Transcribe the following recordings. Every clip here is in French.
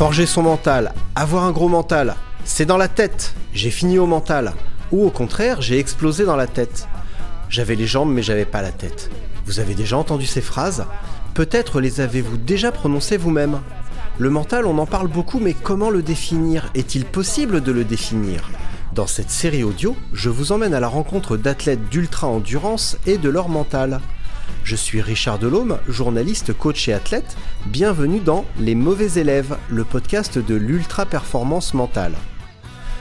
Forger son mental, avoir un gros mental, c'est dans la tête, j'ai fini au mental. Ou au contraire, j'ai explosé dans la tête. J'avais les jambes mais j'avais pas la tête. Vous avez déjà entendu ces phrases? Peut-être les avez-vous déjà prononcées vous-même. Le mental, on en parle beaucoup, mais comment le définir? Est-il possible de le définir? Dans cette série audio, je vous emmène à la rencontre d'athlètes d'ultra-endurance et de leur mental. Je suis Richard Delhomme, journaliste, coach et athlète. Bienvenue dans Les mauvais élèves, le podcast de l'ultra-performance mentale.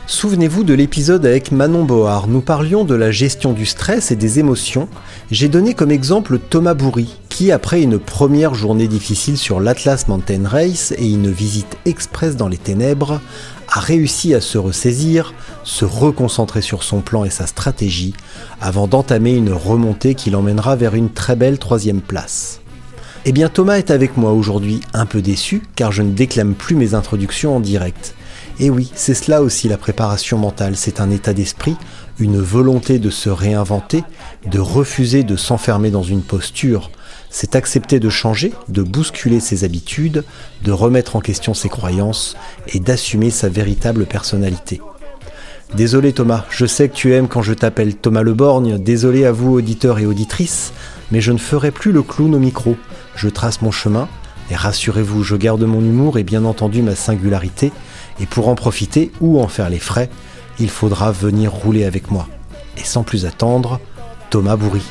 Souvenez-vous de l'épisode avec Manon Board, nous parlions de la gestion du stress et des émotions. J'ai donné comme exemple Thomas Bourri, qui après une première journée difficile sur l'Atlas Mountain Race et une visite express dans les ténèbres, a réussi à se ressaisir, se reconcentrer sur son plan et sa stratégie, avant d'entamer une remontée qui l'emmènera vers une très belle troisième place. Eh bien Thomas est avec moi aujourd'hui, un peu déçu, car je ne déclame plus mes introductions en direct. Et oui, c'est cela aussi la préparation mentale, c'est un état d'esprit, une volonté de se réinventer, de refuser de s'enfermer dans une posture, c'est accepter de changer, de bousculer ses habitudes, de remettre en question ses croyances et d'assumer sa véritable personnalité. Désolé Thomas, je sais que tu aimes quand je t'appelle Thomas Le Borgne, désolé à vous auditeurs et auditrices, mais je ne ferai plus le clown au micro. Je trace mon chemin, et rassurez-vous, je garde mon humour et bien entendu ma singularité, et pour en profiter ou en faire les frais, il faudra venir rouler avec moi. Et sans plus attendre, Thomas Bourri.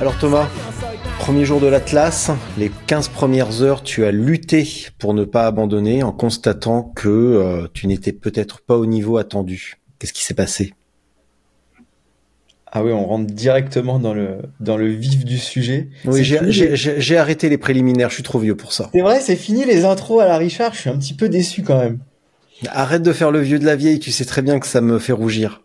Alors Thomas, premier jour de l'Atlas, les 15 premières heures, tu as lutté pour ne pas abandonner en constatant que euh, tu n'étais peut-être pas au niveau attendu. Qu'est-ce qui s'est passé? Ah oui, on rentre directement dans le, dans le vif du sujet. Oui, j'ai- arrêté les préliminaires, je suis trop vieux pour ça. C'est vrai, c'est fini les intros à la Richard, je suis un petit peu déçu quand même. Arrête de faire le vieux de la vieille, tu sais très bien que ça me fait rougir.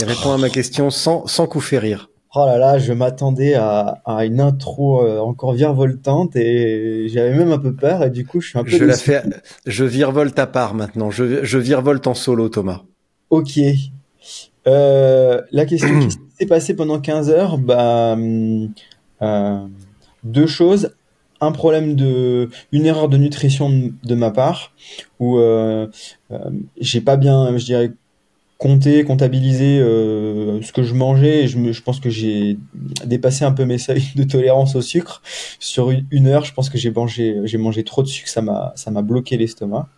Et réponds à ma question sans, sans coup fait rire. Oh là là, je m'attendais à, à une intro euh, encore virevoltante et j'avais même un peu peur et du coup je suis un peu Je la fais, je virevolte à part maintenant. Je, je virevolte en solo, Thomas. Ok. Euh, la question qui s'est passée pendant 15 heures, bah, hum, euh, deux choses. Un problème de, une erreur de nutrition de, de ma part, où euh, j'ai pas bien, je dirais, compté, comptabilisé euh, ce que je mangeais. Et je, me, je pense que j'ai dépassé un peu mes seuils de tolérance au sucre. Sur une, heure, je pense que j'ai mangé, j'ai mangé trop de sucre, ça m'a, ça m'a bloqué l'estomac.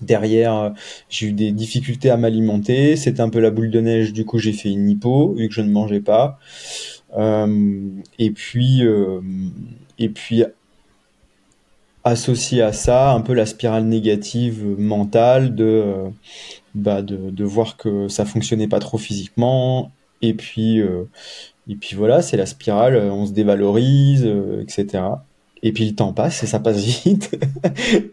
Derrière, euh, j'ai eu des difficultés à m'alimenter. C'était un peu la boule de neige. Du coup, j'ai fait une hypo vu que je ne mangeais pas. Euh, et puis, et puis associé à ça, un peu la spirale négative mentale de, bah, de, de voir que ça fonctionnait pas trop physiquement. Et puis, euh, et puis voilà, c'est la spirale. euh, On se dévalorise, euh, etc. Et puis le temps passe et ça passe vite.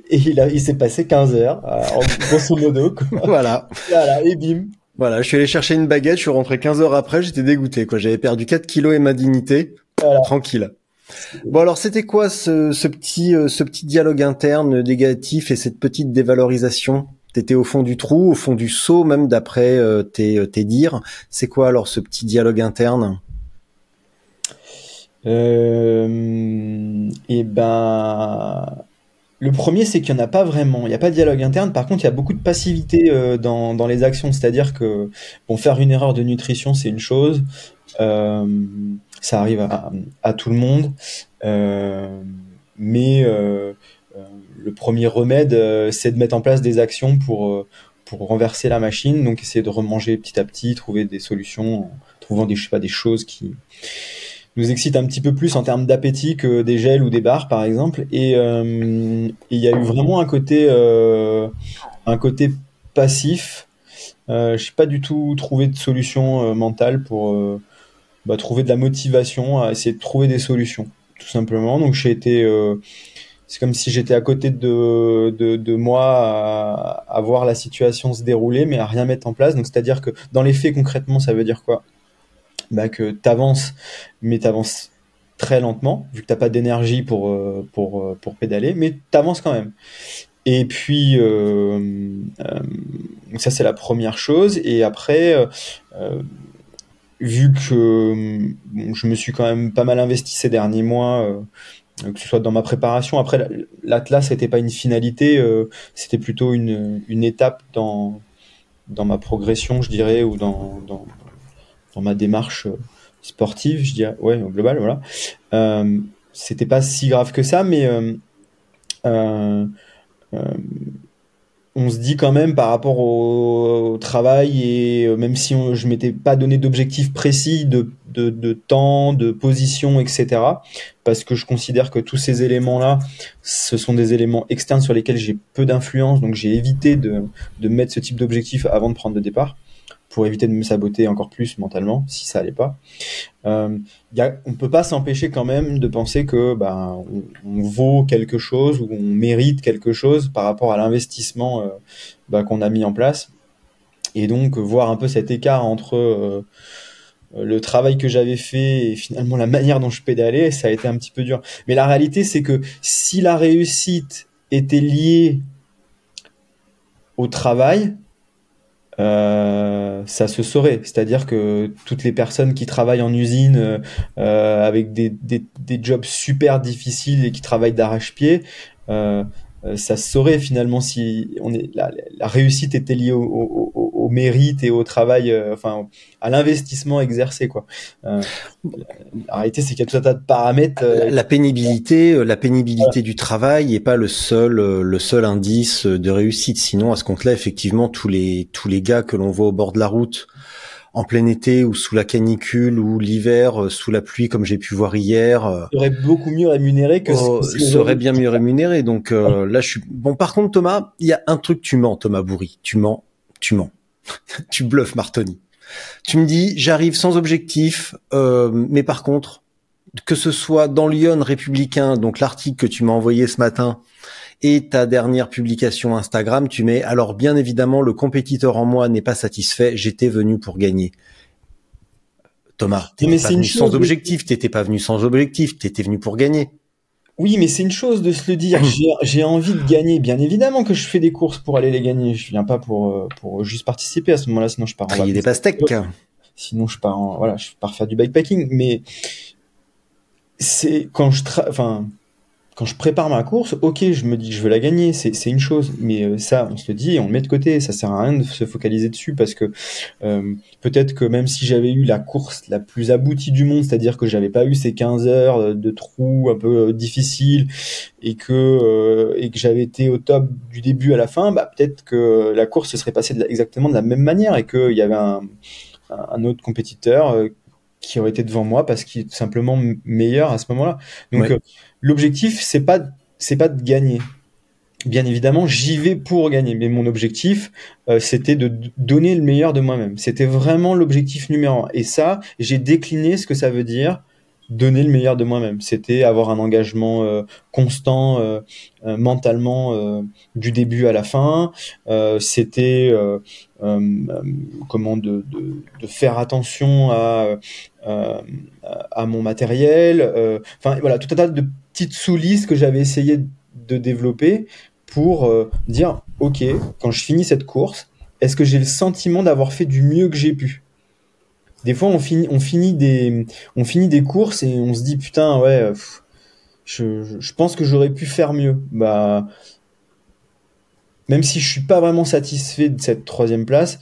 et il, a, il s'est passé 15 heures, euh, en grosso modo. Quoi. Voilà. Voilà, et bim. Voilà, je suis allé chercher une baguette, je suis rentré 15 heures après, j'étais dégoûté, quoi. J'avais perdu 4 kilos et ma dignité. Voilà. Tranquille. Bon alors c'était quoi ce, ce petit euh, ce petit dialogue interne négatif et cette petite dévalorisation? T'étais au fond du trou, au fond du seau même d'après euh, tes, euh, tes dires. C'est quoi alors ce petit dialogue interne? Euh, et ben, le premier, c'est qu'il n'y en a pas vraiment. Il n'y a pas de dialogue interne. Par contre, il y a beaucoup de passivité euh, dans, les actions. C'est-à-dire que, bon, faire une erreur de nutrition, c'est une chose. Ça arrive à, tout le monde. Mais le premier remède, euh, c'est de mettre en place des actions pour, euh, pour renverser la machine. Donc essayer de remanger petit à petit, trouver des solutions en trouvant des, je sais pas, des choses qui nous excitent un petit peu plus en termes d'appétit que des gels ou des bars par exemple. Et euh, il y a eu vraiment un côté, euh, un côté passif. Euh, je n'ai pas du tout trouvé de solution euh, mentale pour euh, bah, trouver de la motivation à essayer de trouver des solutions, tout simplement. Donc j'ai été, euh, c'est comme si j'étais à côté de, de, de moi à, voir la situation se dérouler, mais à rien mettre en place. Donc c'est-à-dire que dans les faits concrètement, ça veut dire quoi? Bah, que t'avances, mais t'avances très lentement, vu que t'as pas d'énergie pour, euh, pour, euh, pour pédaler, mais t'avances quand même. Et puis, euh, ça c'est la première chose. Et après, vu que je me suis quand même pas mal investi ces derniers mois, que ce soit dans ma préparation. Après, la- l'Atlas n'était pas une finalité, euh, c'était plutôt une, une étape dans, dans ma progression, je dirais, ou dans, dans, dans ma démarche euh, sportive, je dirais, ouais, au global, voilà. Euh, c'était pas si grave que ça, mais euh, euh, euh, on se dit quand même par rapport au, travail et euh, même si je m'étais pas donné d'objectif précis de temps, de position, etc. Parce que je considère que tous ces éléments-là, ce sont des éléments externes sur lesquels j'ai peu d'influence, donc j'ai évité de, de mettre ce type d'objectif avant de prendre le départ pour éviter de me saboter encore plus mentalement si ça allait pas. Euh, y on peut pas s'empêcher quand même de penser que bah, on, vaut quelque chose ou on mérite quelque chose par rapport à l'investissement euh, bah, qu'on a mis en place. Et donc voir un peu cet écart entre euh, le travail que j'avais fait et finalement la manière dont je pédalais, ça a été un petit peu dur. Mais la réalité, c'est que si la réussite était liée au travail, euh, ça se saurait. C'est-à-dire que toutes les personnes qui travaillent en usine euh, euh, avec des, des, jobs super difficiles et qui travaillent d'arrache-pied, ça se saurait finalement si on est la, réussite était liée au, au, mérite et au travail, euh, enfin à l'investissement exercé quoi. Euh, la réalité c'est qu'il y a tout un tas de paramètres. euh, La pénibilité, euh, la pénibilité du travail n'est pas le seul, le seul indice de réussite. Sinon, à ce compte-là, effectivement, tous les tous les gars que l'on voit au bord de la route, en plein été ou sous la canicule ou l'hiver sous la pluie, comme j'ai pu voir hier, serait beaucoup mieux rémunéré que oh, si- serait bien mieux rémunéré. Donc euh, là, je suis bon. Par contre, Thomas, il y a un truc tu mens, Thomas Bourri. Tu mens, tu mens, tu bluffes, Martoni. Tu me dis, j'arrive sans objectif, euh, mais par contre, que ce soit dans Lyon républicain, donc l'article que tu m'as envoyé ce matin, et ta dernière publication Instagram, tu mets alors bien évidemment le compétiteur en moi n'est pas satisfait, j'étais venu pour gagner. Thomas, Mais t'étais c'est pas venu sans objectif, t'étais pas venu sans objectif, t'étais venu pour gagner. Oui, mais c'est une chose de se le dire. J'ai, j'ai envie de gagner. Bien évidemment que je fais des courses pour aller les gagner. Je viens pas pour, euh, pour juste participer à ce moment-là, sinon je pars en Trier des vacances. pastèques. Sinon je pars en, voilà, je pars faire du bikepacking. Mais c'est quand je tra... enfin, quand je prépare ma course, ok, je me dis que je veux la gagner, c'est, une chose. Mais euh, ça, on se le dit on le met de côté. Ça sert à rien de se focaliser dessus parce que euh, peut-être que même si j'avais eu la course la plus aboutie du monde, c'est-à-dire que j'avais pas eu ces 15 heures de trous un peu euh, difficiles et que euh, et que j'avais été au top du début à la fin, bah peut-être que la course se serait passée exactement de la même manière et qu'il y avait un, un autre compétiteur euh, qui aurait été devant moi parce qu'il est tout simplement meilleur à ce moment-là. Donc Ouais. euh, l'objectif c'est pas c'est pas de gagner. Bien évidemment, j'y vais pour gagner, mais mon objectif, euh, c'était de donner le meilleur de moi-même. C'était vraiment l'objectif numéro un. Et ça, j'ai décliné ce que ça veut dire donner le meilleur de moi-même. C'était avoir un engagement euh, constant euh, euh, mentalement du début à la fin. C'était comment de, faire attention à à mon matériel. Enfin voilà, tout un tas de petites sous-listes que j'avais essayé de développer pour dire ok, quand je finis cette course, est-ce que j'ai le sentiment d'avoir fait du mieux que j'ai pu? Des fois, on finit, on finit des, on finit des courses et on se dit putain, ouais, pff, je, je- je pense que j'aurais pu faire mieux. Bah, même si je suis pas vraiment satisfait de cette troisième place,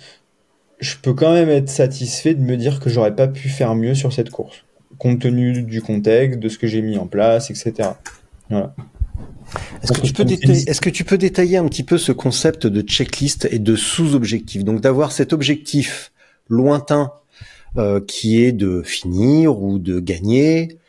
je peux quand même être satisfait de me dire que j'aurais pas pu faire mieux sur cette course, compte tenu du contexte, de ce que j'ai mis en place, etc. Voilà. Est-ce que, tu peux détailler, est-ce que tu peux détailler un petit peu ce concept de checklist et de sous-objectif? Donc d'avoir cet objectif lointain euh, qui est de finir ou de gagner,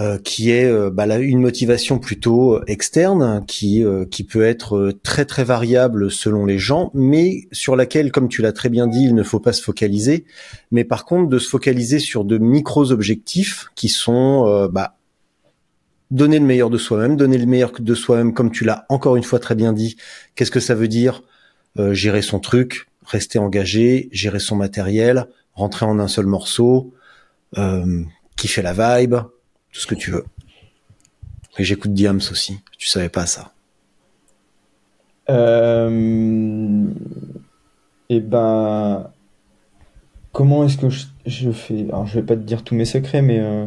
euh, qui est euh, bah, là, une motivation plutôt externe, qui euh, qui peut être très très variable selon les gens, mais sur laquelle, comme tu l'as très bien dit, il ne faut pas se focaliser, mais par contre de se focaliser sur de micros objectifs qui sont bah, donner le meilleur de soi-même, donner le meilleur de soi-même, comme tu l'as encore une fois très bien dit. Qu'est-ce que ça veut dire? Euh, Gérer son truc, rester engagé, gérer son matériel, rentrer en un seul morceau, euh, kiffer la vibe, tout ce que tu veux. Et j'écoute Diams aussi. Tu savais pas ça. Euh... Eh ben, comment est-ce que je, fais? Alors, je vais pas te dire tous mes secrets, mais euh,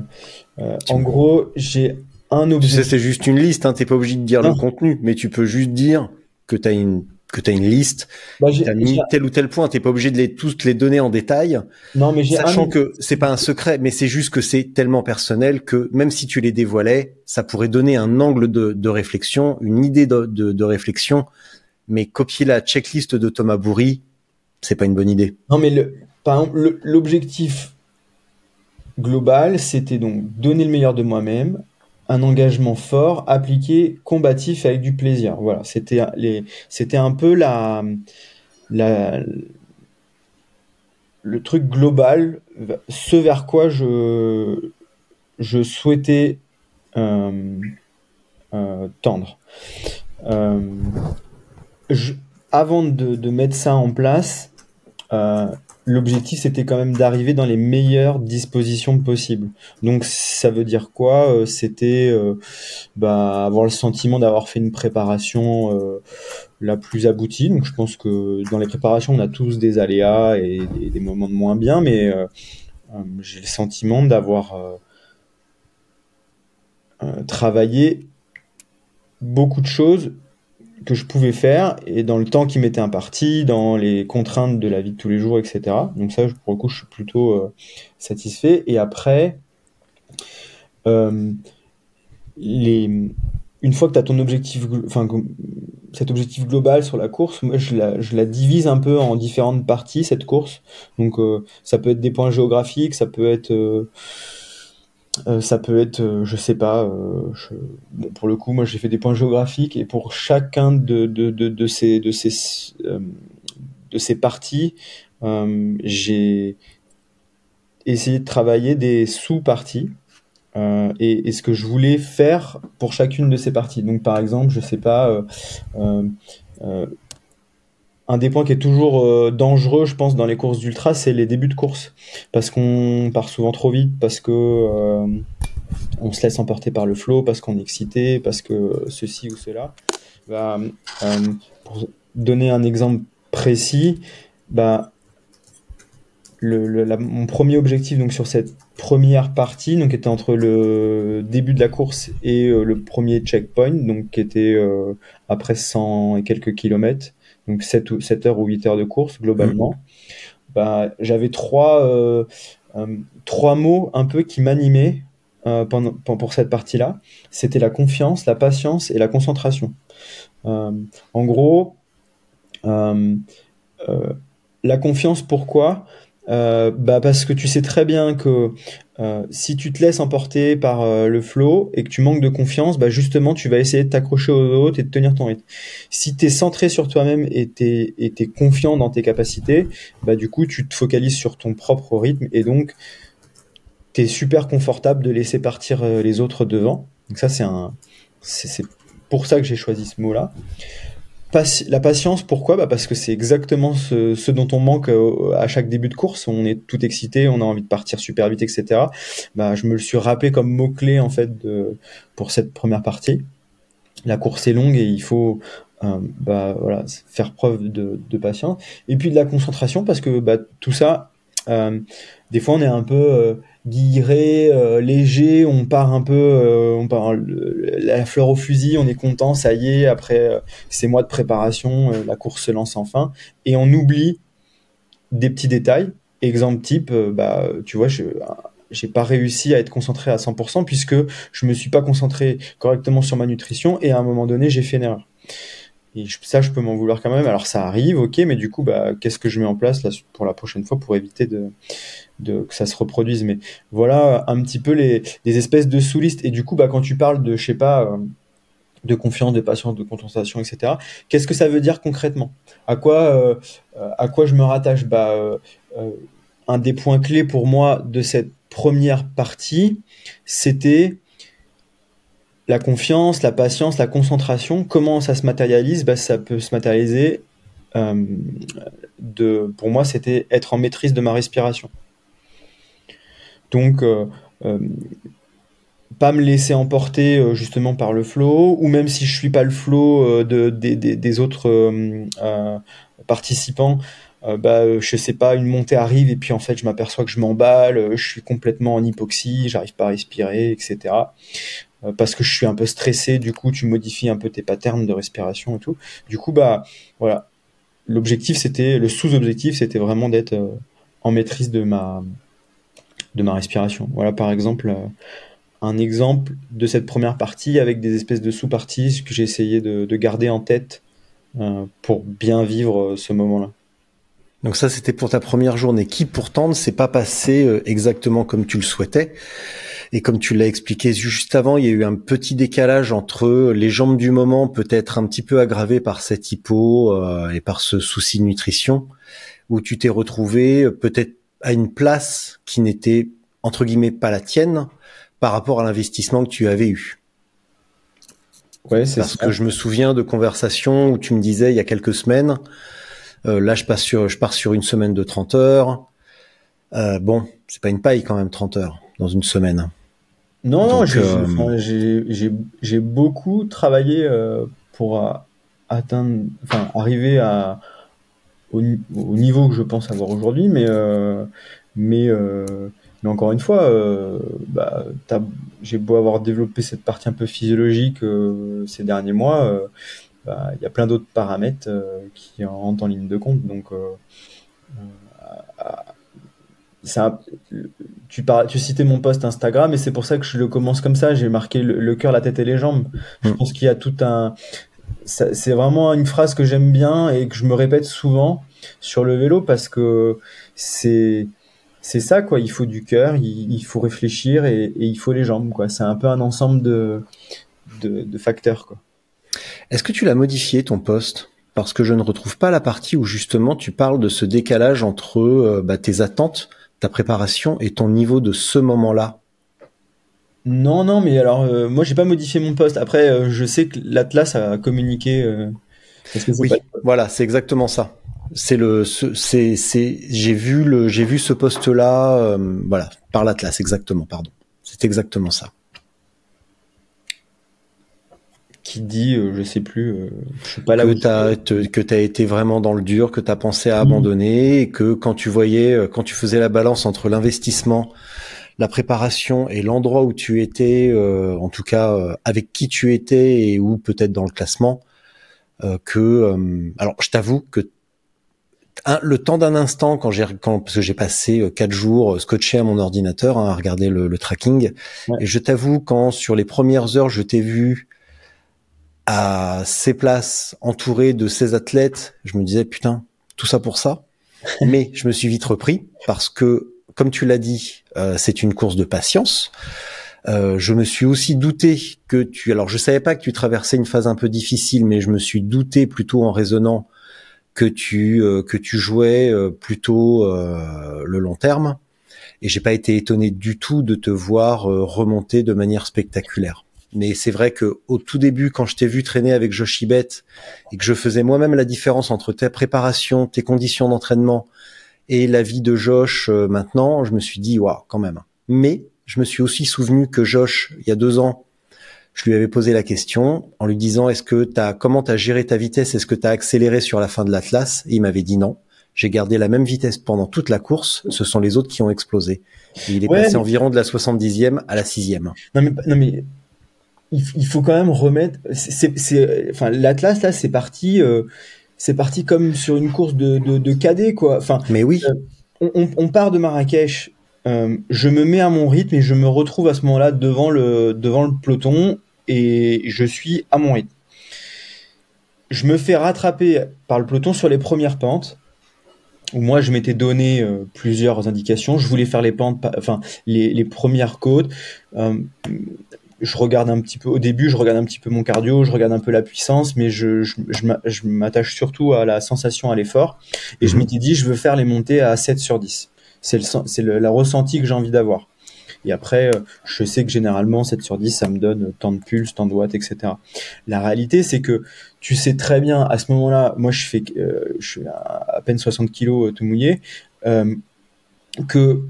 euh, en gros, j'ai un Tu objectif. sais, c'est juste une liste, hein, t'es pas obligé de dire Non. le contenu, mais tu peux juste dire que t'as une que t'as une liste, Bah, j'ai- t'as mis tel ou tel point, t'es pas obligé de les tous les donner en détail, non, mais sachant un... que c'est pas un secret, mais c'est juste que c'est tellement personnel que même si tu les dévoilais, ça pourrait donner un angle de, de réflexion, une idée de, de, de réflexion, mais copier la checklist de Thomas Bourri, c'est pas une bonne idée. Non, mais le, par exemple, le- l'objectif global, c'était donc donner le meilleur de moi-même, un engagement fort, appliqué, combatif avec du plaisir. Voilà, c'était les, c'était un peu la, la, le truc global, ce vers quoi je, je souhaitais euh, euh, tendre. Euh, je- avant de, mettre ça en place, l'objectif c'était quand même d'arriver dans les meilleures dispositions possibles. Donc ça veut dire quoi Euh, C'était euh, bah, avoir le sentiment d'avoir fait une préparation euh, la plus aboutie. Donc je pense que dans les préparations on a tous des aléas et des, moments de moins bien, mais j'ai le sentiment d'avoir travaillé beaucoup de choses que je pouvais faire et dans le temps qui m'était imparti, dans les contraintes de la vie de tous les jours, etc. Donc ça, pour le coup, je suis plutôt euh, satisfait. Et après, euh, une fois que tu as ton objectif, enfin cet objectif global sur la course, moi je la, je la divise un peu en différentes parties cette course. Donc euh, ça peut être des points géographiques, ça peut être euh, ça peut être, euh, je sais pas, euh, bon, pour le coup, moi j'ai fait des points géographiques et pour chacun de, de, de, ces, de ces, de ces parties, j'ai essayé de travailler des sous-parties et, et ce que je voulais faire pour chacune de ces parties. Donc par exemple, je sais pas, un des points qui est toujours euh, dangereux, je pense, dans les courses d'ultra, c'est les débuts de course. Parce qu'on part souvent trop vite, parce que euh, on se laisse emporter par le flow, parce qu'on est excité, parce que ceci ou cela. Bah, euh, pour donner un exemple précis, bah, mon premier objectif sur cette première partie donc était entre le début de la course et euh, le premier checkpoint donc qui était euh, après 100 et quelques kilomètres donc 7, ou, 7 heures ou 8 heures de course globalement. Bah, j'avais trois euh, trois mots un peu qui m'animaient pendant, pen- pour cette partie là c'était la confiance la patience et la concentration. En gros la confiance pourquoi? Euh, bah parce que tu sais très bien que euh, si tu te laisses emporter par euh, le flow et que tu manques de confiance, bah justement tu vas essayer de t'accrocher aux autres et de tenir ton rythme. Si tu es centré sur toi-même et tu es confiant dans tes capacités, bah du coup tu te focalises sur ton propre rythme et donc tu es super confortable de laisser partir les autres devant. Donc ça c'est un c'est pour ça que j'ai choisi ce mot-là. La patience, pourquoi? Bah Parce que c'est exactement ce, dont on manque euh, à chaque début de course. On est tout excité, on a envie de partir super vite, etc. Bah, je me le suis rappelé comme mot-clé en fait pour cette première partie. La course est longue et il faut euh, bah, voilà, faire preuve de, patience. Et puis de la concentration parce que bah, tout ça, euh, des fois on est un peu guilleré, euh, léger, on part un peu, euh, on part le- la fleur au fusil, on est content, ça y est, après euh, ces mois de préparation, euh, la course se lance enfin, et on oublie des petits détails. Exemple type, euh, bah, tu vois, je j'ai pas réussi à être concentré à 100% puisque je me suis pas concentré correctement sur ma nutrition et à un moment donné, j'ai fait une erreur. Et je- ça, je peux m'en vouloir quand même. Alors ça arrive, ok, mais du coup, bah, qu'est-ce que je mets en place là, pour la prochaine fois pour éviter de, que ça se reproduise Mais voilà un petit peu les, les espèces de sous-listes. Et du coup, bah, quand tu parles de, je sais pas, euh, de confiance, de patience, de concentration, etc. Qu'est-ce que ça veut dire concrètement? À quoi, euh, à quoi je me rattache? Bah, euh, un des points clés pour moi de cette première partie, c'était la confiance, la patience, la concentration. Comment ça se matérialise? Bah, Ça peut se matérialiser. de, pour moi, c'était être en maîtrise de ma respiration. Donc, euh, euh, pas me laisser emporter euh, justement par le flow, ou même si je suis pas le flow de, des- autres participants, euh, bah, je sais pas, une montée arrive et puis en fait je m'aperçois que je m'emballe, je suis complètement en hypoxie, j'arrive pas à respirer, etc. Parce que je suis un peu stressé, du coup tu modifies un peu tes patterns de respiration et tout. Du coup, bah voilà, l'objectif c'était, le sous-objectif c'était vraiment d'être en maîtrise de ma, de ma respiration. Voilà par exemple euh, un exemple de cette première partie avec des espèces de sous-parties que j'ai essayé de, de garder en tête euh, pour bien vivre euh, ce moment-là. Donc ça, c'était pour ta première journée, qui pourtant ne s'est pas passé euh, exactement comme tu le souhaitais. Et comme tu l'as expliqué juste avant, il y a eu un petit décalage entre les jambes du moment, peut-être un petit peu aggravées par cette hypo et par ce souci de nutrition, où tu t'es retrouvé peut-être à une place qui n'était entre guillemets pas la tienne par rapport à l'investissement que tu avais eu. Ouais, c'est Parce ça. que je me souviens de conversations où tu me disais il y a quelques semaines, euh, là je passe sur, je pars sur une semaine de 30 heures. Euh, bon, c'est pas une paille quand même 30 heures dans une semaine. Non, non, j'ai euh, enfin, j'ai- j'ai- j'ai beaucoup travaillé pour atteindre, enfin, arriver à, au, au niveau que je pense avoir aujourd'hui, mais, euh, mais, euh, mais encore une fois, euh, bah, j'ai beau avoir développé cette partie un peu physiologique ces derniers mois, bah, il y a plein d'autres paramètres qui rentrent en ligne de compte, donc un- tu, par- tu citais mon post Instagram et c'est pour ça que je le commence comme ça. J'ai marqué le, le cœur, la tête et les jambes. Je Mm. pense qu'il y a tout un. C'est vraiment une phrase que j'aime bien et que je me répète souvent sur le vélo parce que c'est c'est ça quoi. Il faut du cœur, il, faut réfléchir et, il faut les jambes quoi. C'est un peu un ensemble de de, facteurs quoi. Est-ce que tu l'as modifié ton poste? Parce que je ne retrouve pas la partie où justement tu parles de ce décalage entre euh, bah, tes attentes, ta préparation et ton niveau de ce moment-là. Non non mais alors euh, moi j'ai pas modifié mon post. Après euh, je sais que l'Atlas a communiqué. euh, parce que Oui, pas- voilà, c'est exactement ça. C'est le, ce- c'est, c'est, j'ai vu le, j'ai vu ce poste-là, euh, voilà, par l'Atlas, exactement, pardon. C'est exactement ça. qui dit, euh, je sais plus, euh, je suis pas là que où t'as, te- que t'as été vraiment dans le dur, que t'as pensé à Mhm. abandonner, et que quand tu voyais, quand tu faisais la balance entre l'investissement, la préparation et l'endroit où tu étais, euh, en tout cas euh, avec qui tu étais et où peut-être dans le classement, euh, que, euh, alors je t'avoue que un- le temps d'un instant quand j'ai quand parce que j'ai passé euh, quatre jours euh, scotché à mon ordinateur hein, à regarder le, le tracking Ouais. et je t'avoue quand sur les premières heures je t'ai vu à ces places entouré de ces athlètes je me disais putain tout ça pour ça mais je me suis vite repris parce que comme tu l'as dit euh, c'est une course de patience euh, je me suis aussi douté que tu alors je savais pas que tu traversais une phase un peu difficile mais je me suis douté plutôt en raisonnant que tu euh, que tu jouais euh, plutôt euh, le long terme et j'ai pas été étonné du tout de te voir euh, remonter de manière spectaculaire. Mais c'est vrai que au tout début, quand je t'ai vu traîner avec Joshibet et que je faisais moi-même la différence entre ta préparation, tes conditions d'entraînement et la vie de Josh euh, maintenant, je me suis dit waouh quand même. Mais je me suis aussi souvenu que Josh, il y a deux ans, je lui avais posé la question en lui disant est-ce que t'as comment t'as géré ta vitesse? Est-ce que t'as accéléré sur la fin de l'Atlas? Et il m'avait dit non. J'ai gardé la même vitesse pendant toute la course. Ce sont les autres qui ont explosé. Et il est Ouais, passé mais- environ de la 70e à la 6e. Non mais, non mais il, faut quand même remettre. c'est- C'est, c'est- enfin, l'Atlas là, c'est parti. euh, c'est parti comme sur une course de, de, de cadet, quoi. Enfin, Mais oui. euh, on, part de Marrakech, euh, je me mets à mon rythme et je me retrouve à ce moment-là devant le, devant le peloton et je suis à mon rythme. Je me fais rattraper par le peloton sur les premières pentes où moi je m'étais donné euh, plusieurs indications. Je voulais faire les pentes, enfin les, les premières côtes. Euh, je regarde un petit peu au début, je regarde un petit peu mon cardio, je regarde un peu la puissance, mais je, je, je m'a- je m'attache surtout à la sensation, à l'effort. Et je Mhm. m'étais dit, je veux faire les montées à 7 sur 10. C'est le, la ressenti que j'ai envie d'avoir. Et après, euh, je sais que généralement, 7 sur 10, ça me donne tant de pulse, tant de watts, etc. La réalité, c'est que tu sais très bien, à ce moment-là, moi, je fais, euh, je suis à, à peine 60 kilos euh, tout mouillé, euh, que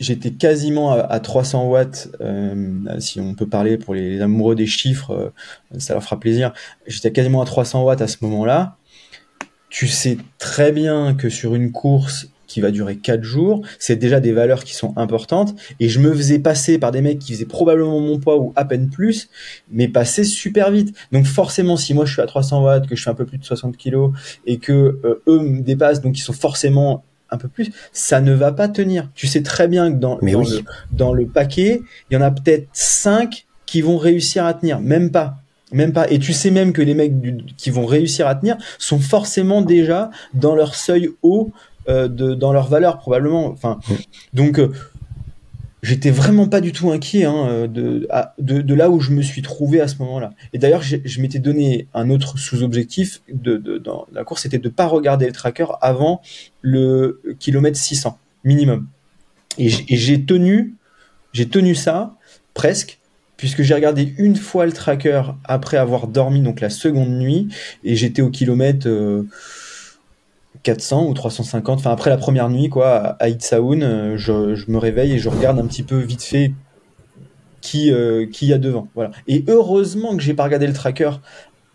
j'étais quasiment à, à 300 watts, euh, si on peut parler pour les amoureux des chiffres, euh, ça leur fera plaisir. J'étais quasiment à 300 watts à ce moment-là. Tu sais très bien que sur une course qui va durer 4 jours, c'est déjà des valeurs qui sont importantes. Et je me faisais passer par des mecs qui faisaient probablement mon poids ou à peine plus, mais passer super vite. Donc forcément, si moi je suis à 300 watts, que je fais un peu plus de 60 kilos et que euh, eux me dépassent, donc ils sont forcément un peu plus, ça ne va pas tenir. Tu sais très bien que dans, Mais dans oui. le, dans le paquet, il y en a peut-être 5 qui vont réussir à tenir, même pas. Même pas. Et tu sais même que les mecs du- qui vont réussir à tenir sont forcément déjà dans leur seuil haut, euh, de, dans leur valeur probablement. Enfin, donc euh, j'étais vraiment pas du tout inquiet hein, euh, de, de, de là où je me suis trouvé à ce moment-là. Et d'ailleurs, je m'étais donné un autre sous-objectif de, de, dans la course, c'était de pas regarder le tracker avant le kilomètre 600 minimum. Et j'ai tenu, j'ai tenu ça presque, puisque j'ai regardé une fois le tracker après avoir dormi, donc la seconde nuit, et j'étais au kilomètre euh, 400 ou 350, enfin après la première nuit, quoi, à Itzaoun, euh, je, me réveille et je regarde un petit peu vite fait qui euh, qui y a devant, voilà. Et heureusement que j'ai pas regardé le tracker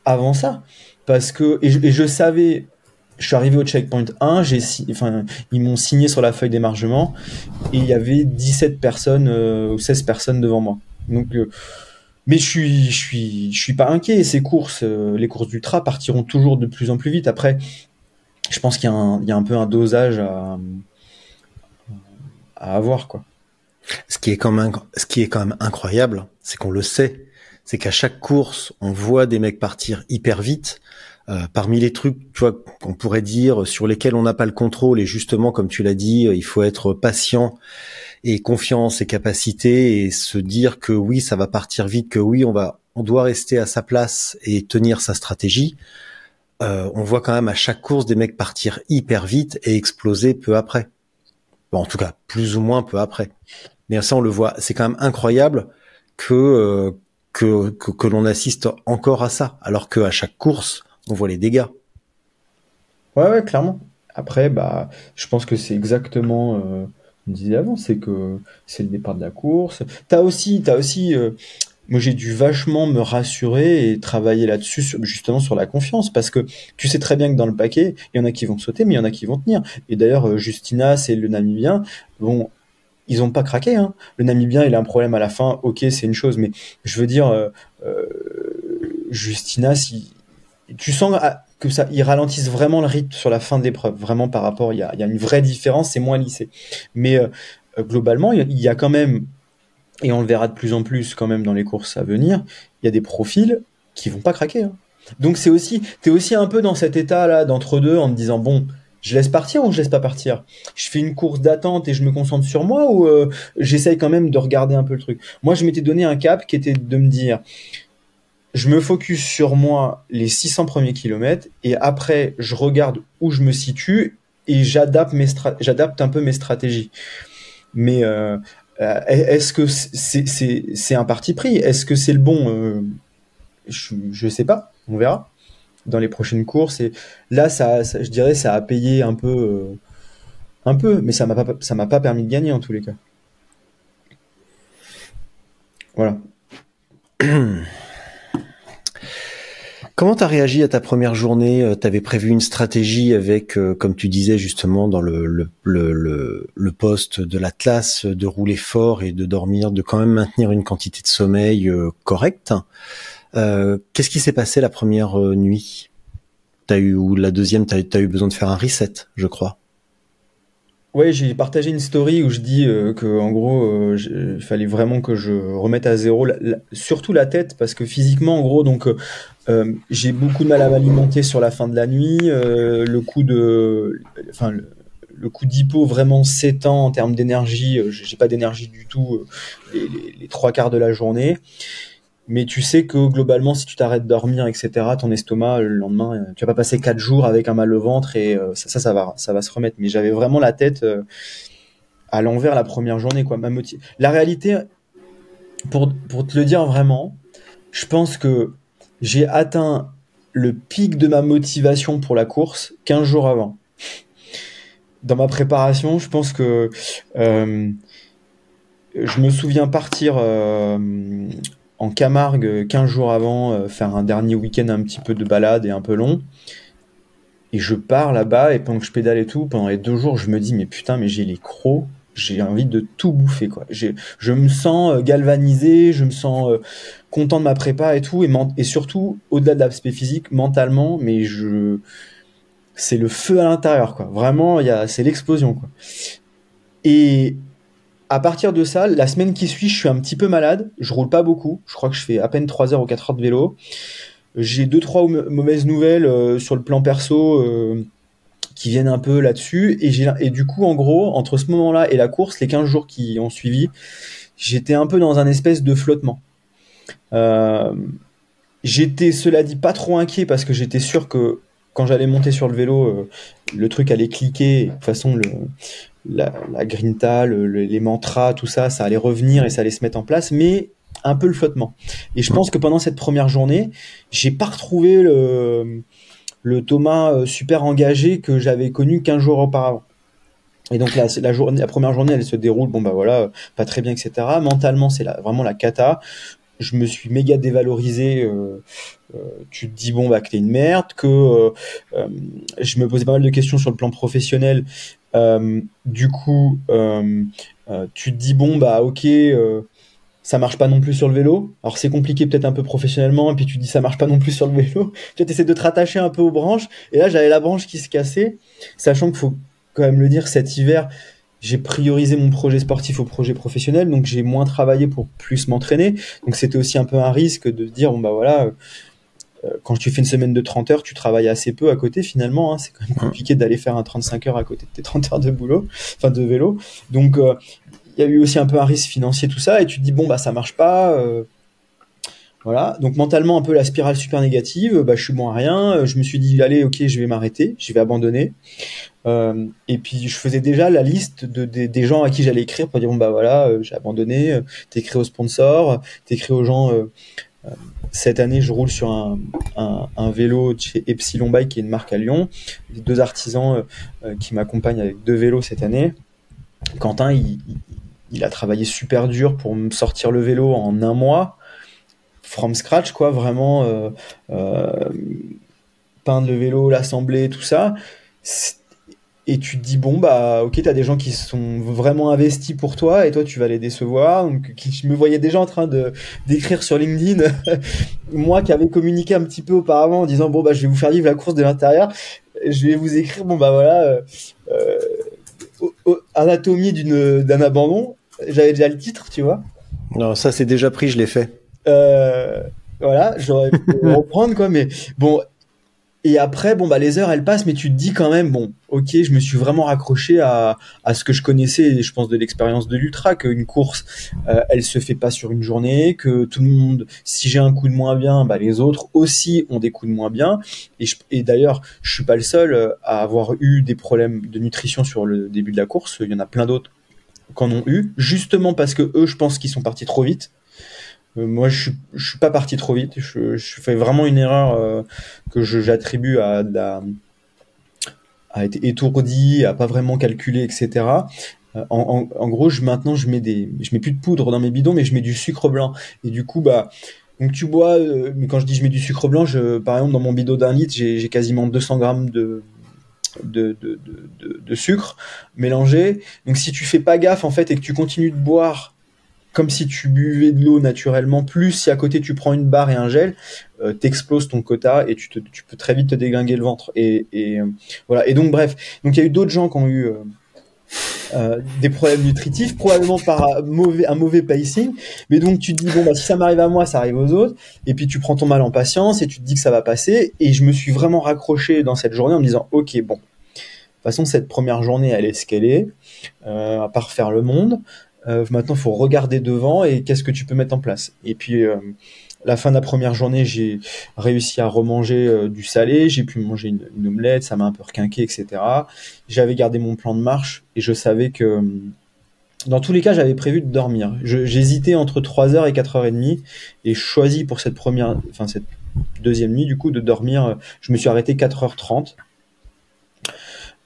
avant ça, parce que et je, savais, je suis arrivé au checkpoint 1, j'ai si- enfin ils m'ont signé sur la feuille d'émargement et il y avait 17 personnes euh, ou 16 personnes devant moi. Donc mais je suis je suis je suis pas inquiet, ces courses les courses d'ultra partiront toujours de plus en plus vite après je pense qu'il y, a un- il y a un peu un dosage à, à avoir quoi. Ce qui est quand même, ce qui est quand même incroyable, c'est qu'on le sait, c'est qu'à chaque course, on voit des mecs partir hyper vite. Euh, parmi les trucs, tu vois, qu'on pourrait dire sur lesquels on n'a pas le contrôle, et justement, comme tu l'as dit, euh, il faut être patient et confiant en ses capacités et se dire que oui, ça va partir vite, que oui, on va, on doit rester à sa place et tenir sa stratégie. Euh, on voit quand même à chaque course des mecs partir hyper vite et exploser peu après. Bon, en tout cas, plus ou moins peu après. Mais ça, on le voit. C'est quand même incroyable que euh, que que, que l'on assiste encore à ça, alors que à chaque course, on voit les dégâts. Ouais ouais clairement. Après bah je pense que c'est exactement euh, on disait avant, c'est que c'est le départ de la course. T'as aussi t'as aussi euh, moi j'ai dû vachement me rassurer et travailler là-dessus justement sur la confiance parce que tu sais très bien que dans le paquet il y en a qui vont sauter mais il y en a qui vont tenir. Et d'ailleurs euh, Justina c'est le Namibien. Bon ils ont pas craqué hein. le Namibien il a un problème à la fin. Ok c'est une chose mais je veux dire euh, euh, Justina si tu sens que ça ils ralentissent vraiment le rythme sur la fin de l'épreuve vraiment par rapport il y a, une vraie différence c'est moins lissé. Mais euh, globalement il y a quand même et on le verra de plus en plus quand même dans les courses à venir, il y a des profils qui vont pas craquer. hein. Donc c'est aussi, t'es aussi un peu dans cet état là d'entre deux en te disant bon, je laisse partir ou je laisse pas partir? Je fais une course d'attente et je me concentre sur moi ou euh, j'essaye quand même de regarder un peu le truc? Moi je m'étais donné un cap qui était de me dire je me focus sur moi les 600 premiers kilomètres et après je regarde où je me situe et j'adapte mes j'adapte un peu mes stratégies. Mais euh, euh, Est-ce que c'est un parti pris? Est-ce que c'est le bon Euh, je, je sais pas, on verra dans les prochaines courses. Là, je dirais, ça a payé un peu, euh, un peu, mais ça ça m'a pas permis de gagner en tous les cas. Voilà. Comment t'as réagi à ta première journée Euh, T'avais prévu une stratégie avec, euh, comme tu disais justement dans le le poste de l'Atlas, de rouler fort et de dormir, de quand même maintenir une quantité de sommeil euh, correcte. Euh, Qu'est-ce qui s'est passé la première euh, nuit? T'as eu ou la deuxième, t'as as eu besoin de faire un reset, je crois. Ouais, j'ai partagé une story où je dis euh, que en gros, euh, il fallait vraiment que je remette à zéro, surtout la tête, parce que physiquement, en gros, donc euh, euh, j'ai beaucoup de mal à m'alimenter sur la fin de la nuit. euh, le coup de, enfin, le, coup d'hypo vraiment s'étend en termes d'énergie. euh, j'ai pas d'énergie du tout euh, les trois quarts de la journée. Mais tu sais que globalement, si tu t'arrêtes de dormir, etc., ton estomac, le lendemain, euh, tu vas pas passer quatre jours avec un mal au ventre et euh, ça, ça, va, ça va se remettre. Mais j'avais vraiment la tête euh, à l'envers la première journée, quoi. Ma La réalité, pour, te le dire vraiment, je pense que j'ai atteint le pic de ma motivation pour la course 15 jours avant. Dans ma préparation, je pense que je me souviens partir en Camargue 15 jours avant, euh, faire un dernier week-end un petit peu de balade et un peu long. Et je pars là-bas et pendant que je pédale et tout, pendant les deux jours, je me dis mais putain mais j'ai les crocs, j'ai envie de tout bouffer quoi. Je me sens euh, galvanisé, je me sens euh, content de ma prépa et tout et, et surtout au-delà de l'aspect physique, mentalement, mais je c'est le feu à l'intérieur quoi. Vraiment, c'est l'explosion quoi. Et à partir de ça, la semaine qui suit, je suis un petit peu malade. Je roule pas beaucoup. Je crois que je fais à peine 3 heures ou 4 heures de vélo. J'ai deux trois mau- mauvaises nouvelles euh, sur le plan perso euh, qui viennent un peu là-dessus. Et du coup, en gros, entre ce moment-là et la course, les 15 jours qui ont suivi, j'étais un peu dans un espèce de flottement. Euh, j'étais, cela dit, pas trop inquiet parce que j'étais sûr que quand j'allais monter sur le vélo, euh, le truc allait cliquer. De toute façon, le, la, grinta, le- le- les mantras, tout ça, ça allait revenir et ça allait se mettre en place, mais un peu le flottement. Et je pense que pendant cette première journée, j'ai pas retrouvé le, Thomas euh, super engagé que j'avais connu 15 jours auparavant. Et donc la, la, première journée, elle se déroule, bon bah voilà, pas très bien, etc. Mentalement, c'est vraiment la cata. Je me suis méga dévalorisé. euh, euh, tu te dis bon bah que t'es une merde, que euh, je me posais pas mal de questions sur le plan professionnel. Du coup, tu te dis bon bah ok, ça marche pas non plus sur le vélo. Alors c'est compliqué peut-être un peu professionnellement, et puis tu te dis ça marche pas non plus sur le vélo. Tu essaies de te rattacher un peu aux branches, et là j'avais la branche qui se cassait, sachant qu'il faut quand même le dire, cet hiver, j'ai priorisé mon projet sportif au projet professionnel, donc j'ai moins travaillé pour plus m'entraîner. Donc c'était aussi un peu un risque de dire bon bah voilà. euh, quand tu fais une semaine de 30 heures, tu travailles assez peu à côté finalement. hein. C'est quand même compliqué d'aller faire un 35 heures à côté de tes 30 heures de boulot, enfin de vélo. Donc euh, il y a eu aussi un peu un risque financier tout ça, et tu te dis bon bah ça marche pas. euh, voilà, donc mentalement un peu la spirale super négative, bah, je suis bon à rien, euh, je me suis dit allez ok je vais m'arrêter, je vais abandonner. Euh, et puis je faisais déjà la liste de, des- gens à qui j'allais écrire pour dire bon bah voilà euh, j'ai abandonné, euh, t'écris aux sponsors, t'écris aux gens cette année je roule sur un, un, un vélo chez Epsilon Bike qui est une marque à Lyon, deux artisans qui m'accompagnent avec deux vélos cette année. Quentin il, il- il a travaillé super dur pour me sortir le vélo en un mois from scratch quoi vraiment euh, euh, peindre le vélo l'assembler tout ça. Et tu te dis bon bah ok t'as des gens qui sont vraiment investis pour toi et toi tu vas les décevoir. Je me voyais déjà en train de d'écrire sur LinkedIn moi qui avais communiqué un petit peu auparavant en disant bon bah je vais vous faire vivre la course de l'intérieur. Je vais vous écrire bon bah voilà euh, anatomie d'un abandon. J'avais déjà le titre tu vois. Non, ça c'est déjà pris, je l'ai fait. Euh, voilà, j'aurais pu reprendre quoi, mais bon. Et après, bon bah les heures elles passent, mais tu te dis quand même bon, ok, je me suis vraiment raccroché à, à ce que je connaissais, je pense de l'expérience de l'ultra, qu'une course, euh, elle se fait pas sur une journée, que tout le monde, si j'ai un coup de moins bien, bah les autres aussi ont des coups de moins bien. Et, je- et d'ailleurs, je suis pas le seul euh, à avoir eu des problèmes de nutrition sur le début de la course. Il y en a plein d'autres qu'en ont eu, justement parce que eux, je pense qu'ils sont partis trop vite. Euh, moi, je suis, suis pas parti trop vite. Je, fais vraiment une erreur euh, que j'attribue à être étourdi, à pas vraiment calculer, etc. Euh, En, gros, je, maintenant, je mets des, je mets plus de poudre dans mes bidons, mais je mets du sucre blanc. Et du coup, bah, donc tu bois. mais quand je dis je mets du sucre blanc, par exemple, dans mon bidon d'un litre, j'ai quasiment 200 grammes de, de sucre mélangé. Donc si tu fais pas gaffe en fait et que tu continues de boire comme si tu buvais de l'eau naturellement, plus si à côté tu prends une barre et un gel, euh, t'exploses ton quota et tu, peux très vite te déglinguer le ventre. Et, euh, voilà. Et donc bref, donc il y a eu d'autres gens qui ont eu euh, euh, des problèmes nutritifs, probablement par un mauvais, pacing. Mais donc tu te dis bon bah si ça m'arrive à moi, ça arrive aux autres. Et puis tu prends ton mal en patience et tu te dis que ça va passer. Et je me suis vraiment raccroché dans cette journée en me disant ok bon, de toute façon cette première journée elle est ce qu'elle est, à part faire le monde. Euh, maintenant, il faut regarder devant et qu'est-ce que tu peux mettre en place. Et puis, euh, la fin de la première journée, j'ai réussi à remanger euh, du salé, j'ai pu manger une, omelette, ça m'a un peu requinqué, etc. J'avais gardé mon plan de marche et je savais que euh, dans tous les cas, j'avais prévu de dormir. J'hésitais entre 3h et 4h30 et je choisis pour cette première, enfin cette deuxième nuit du coup de dormir. Je me suis arrêté 4h30.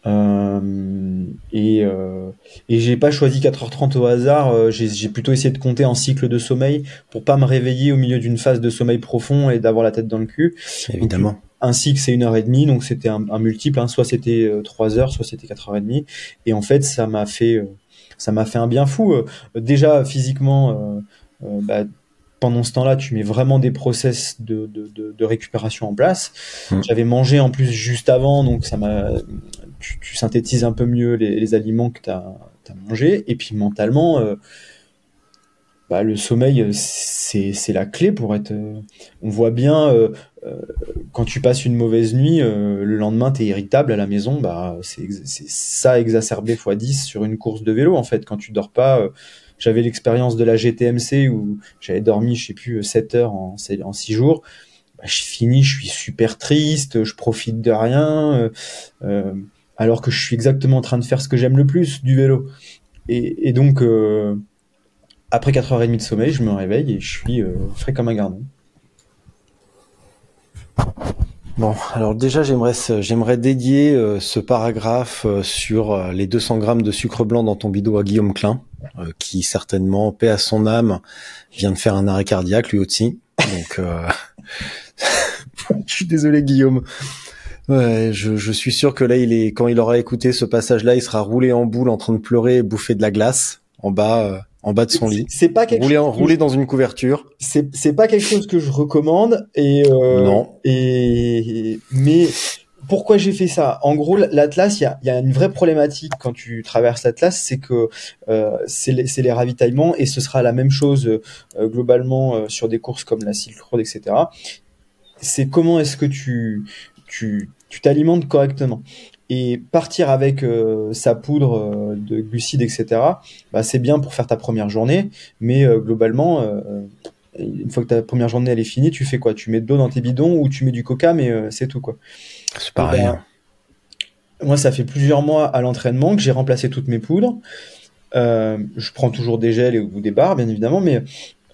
Euh, et euh, et j'ai pas choisi 4h30 au hasard, euh, j'ai plutôt essayé de compter en cycle de sommeil pour pas me réveiller au milieu d'une phase de sommeil profond et d'avoir la tête dans le cul. Évidemment. Un cycle c'est une heure et demie, donc c'était un, un multiple, hein, soit c'était euh, trois heures, soit c'était quatre heures et demie. Et en fait, ça m'a fait, euh, ça m'a fait un bien fou. Euh, déjà physiquement, euh, euh, bah, pendant ce temps-là, tu mets vraiment des process de, de, de, de récupération en place. Mm. J'avais mangé en plus juste avant, donc ça m'a, tu, tu synthétises un peu mieux les, les aliments que tu as, mangé. Et puis mentalement, euh, bah, le sommeil, c'est c'est la clé pour être. euh, on voit bien euh, euh, quand tu passes une mauvaise nuit, le lendemain t'es irritable à la maison, bah c'est ça exacerbé x 10 sur une course de vélo en fait. Quand tu dors pas, j'avais l'expérience de la GTMC où j'avais dormi, je sais plus, 7 heures en, en 6 jours. Bah, je finis, je suis super triste, je profite de rien, euh, euh, alors que je suis exactement en train de faire ce que j'aime le plus, du vélo. Et, donc, euh, après 4h30 de sommeil, je me réveille et je suis euh, frais comme un gardon. Bon, alors déjà, j'aimerais dédier euh, ce paragraphe sur les 200 grammes de sucre blanc dans ton bidon à Guillaume Klein, euh, qui certainement, paix à son âme, vient de faire un arrêt cardiaque lui aussi. Donc, euh, je suis désolé Guillaume. Ouais, je, je suis sûr que là, il est quand il aura écouté ce passage-là, il sera roulé en boule en train de pleurer et bouffer de la glace en bas, euh, en bas de son lit. C'est pas quelque Roulé, chose roulé dans une couverture. c'est c'est pas quelque chose que je recommande et euh, Non. et mais pourquoi j'ai fait ça? En gros, l'Atlas, il y a, une vraie problématique quand tu traverses l'Atlas, c'est que euh, c'est les, ravitaillements et ce sera la même chose euh, globalement euh, sur des courses comme la Silk Road, etc. C'est comment est-ce que tu t'alimentes correctement et partir avec sa poudre de glucides, etc. Bah, c'est bien pour faire ta première journée, mais globalement, une fois que ta première journée elle est finie, tu fais quoi? Tu mets de l'eau dans tes bidons ou tu mets du coca, mais c'est tout quoi. C'est pareil. Ben, moi, ça fait plusieurs mois à l'entraînement que j'ai remplacé toutes mes poudres. Euh, je prends toujours des gels et- ou des barres, bien évidemment, mais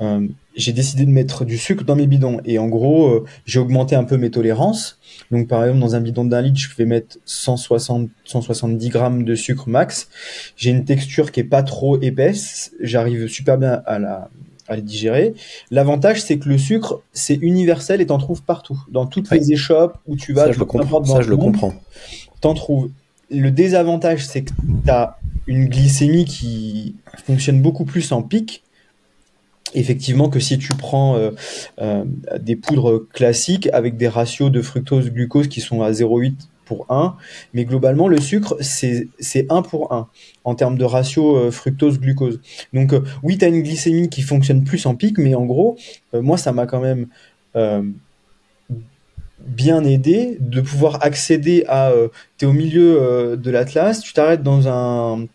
euh, j'ai décidé de mettre du sucre dans mes bidons. Et en gros, euh, j'ai augmenté un peu mes tolérances. Donc, par exemple, dans un bidon d'un litre, je vais mettre 160, 170 grammes de sucre max. J'ai une texture qui est pas trop épaisse. J'arrive super bien à la à les digérer. L'avantage, c'est que le sucre, c'est universel et t'en trouves partout. Dans toutes Ouais. les échoppes où tu vas, ça, je le comprends. dans Ça, je le monde, comprends. t'en trouves. Le désavantage, c'est que tu as une glycémie qui fonctionne beaucoup plus en pic. Effectivement, que si tu prends euh, euh, des poudres classiques avec des ratios de fructose-glucose qui sont à 0,8 pour 1, mais globalement, le sucre, c'est c'est 1 pour 1 en termes de ratio euh, fructose-glucose. Donc, euh, oui, tu as une glycémie qui fonctionne plus en pic, mais en gros, euh, moi, ça m'a quand même bien aidé de pouvoir accéder à euh, t'es au milieu de l'Atlas, tu t'arrêtes dans un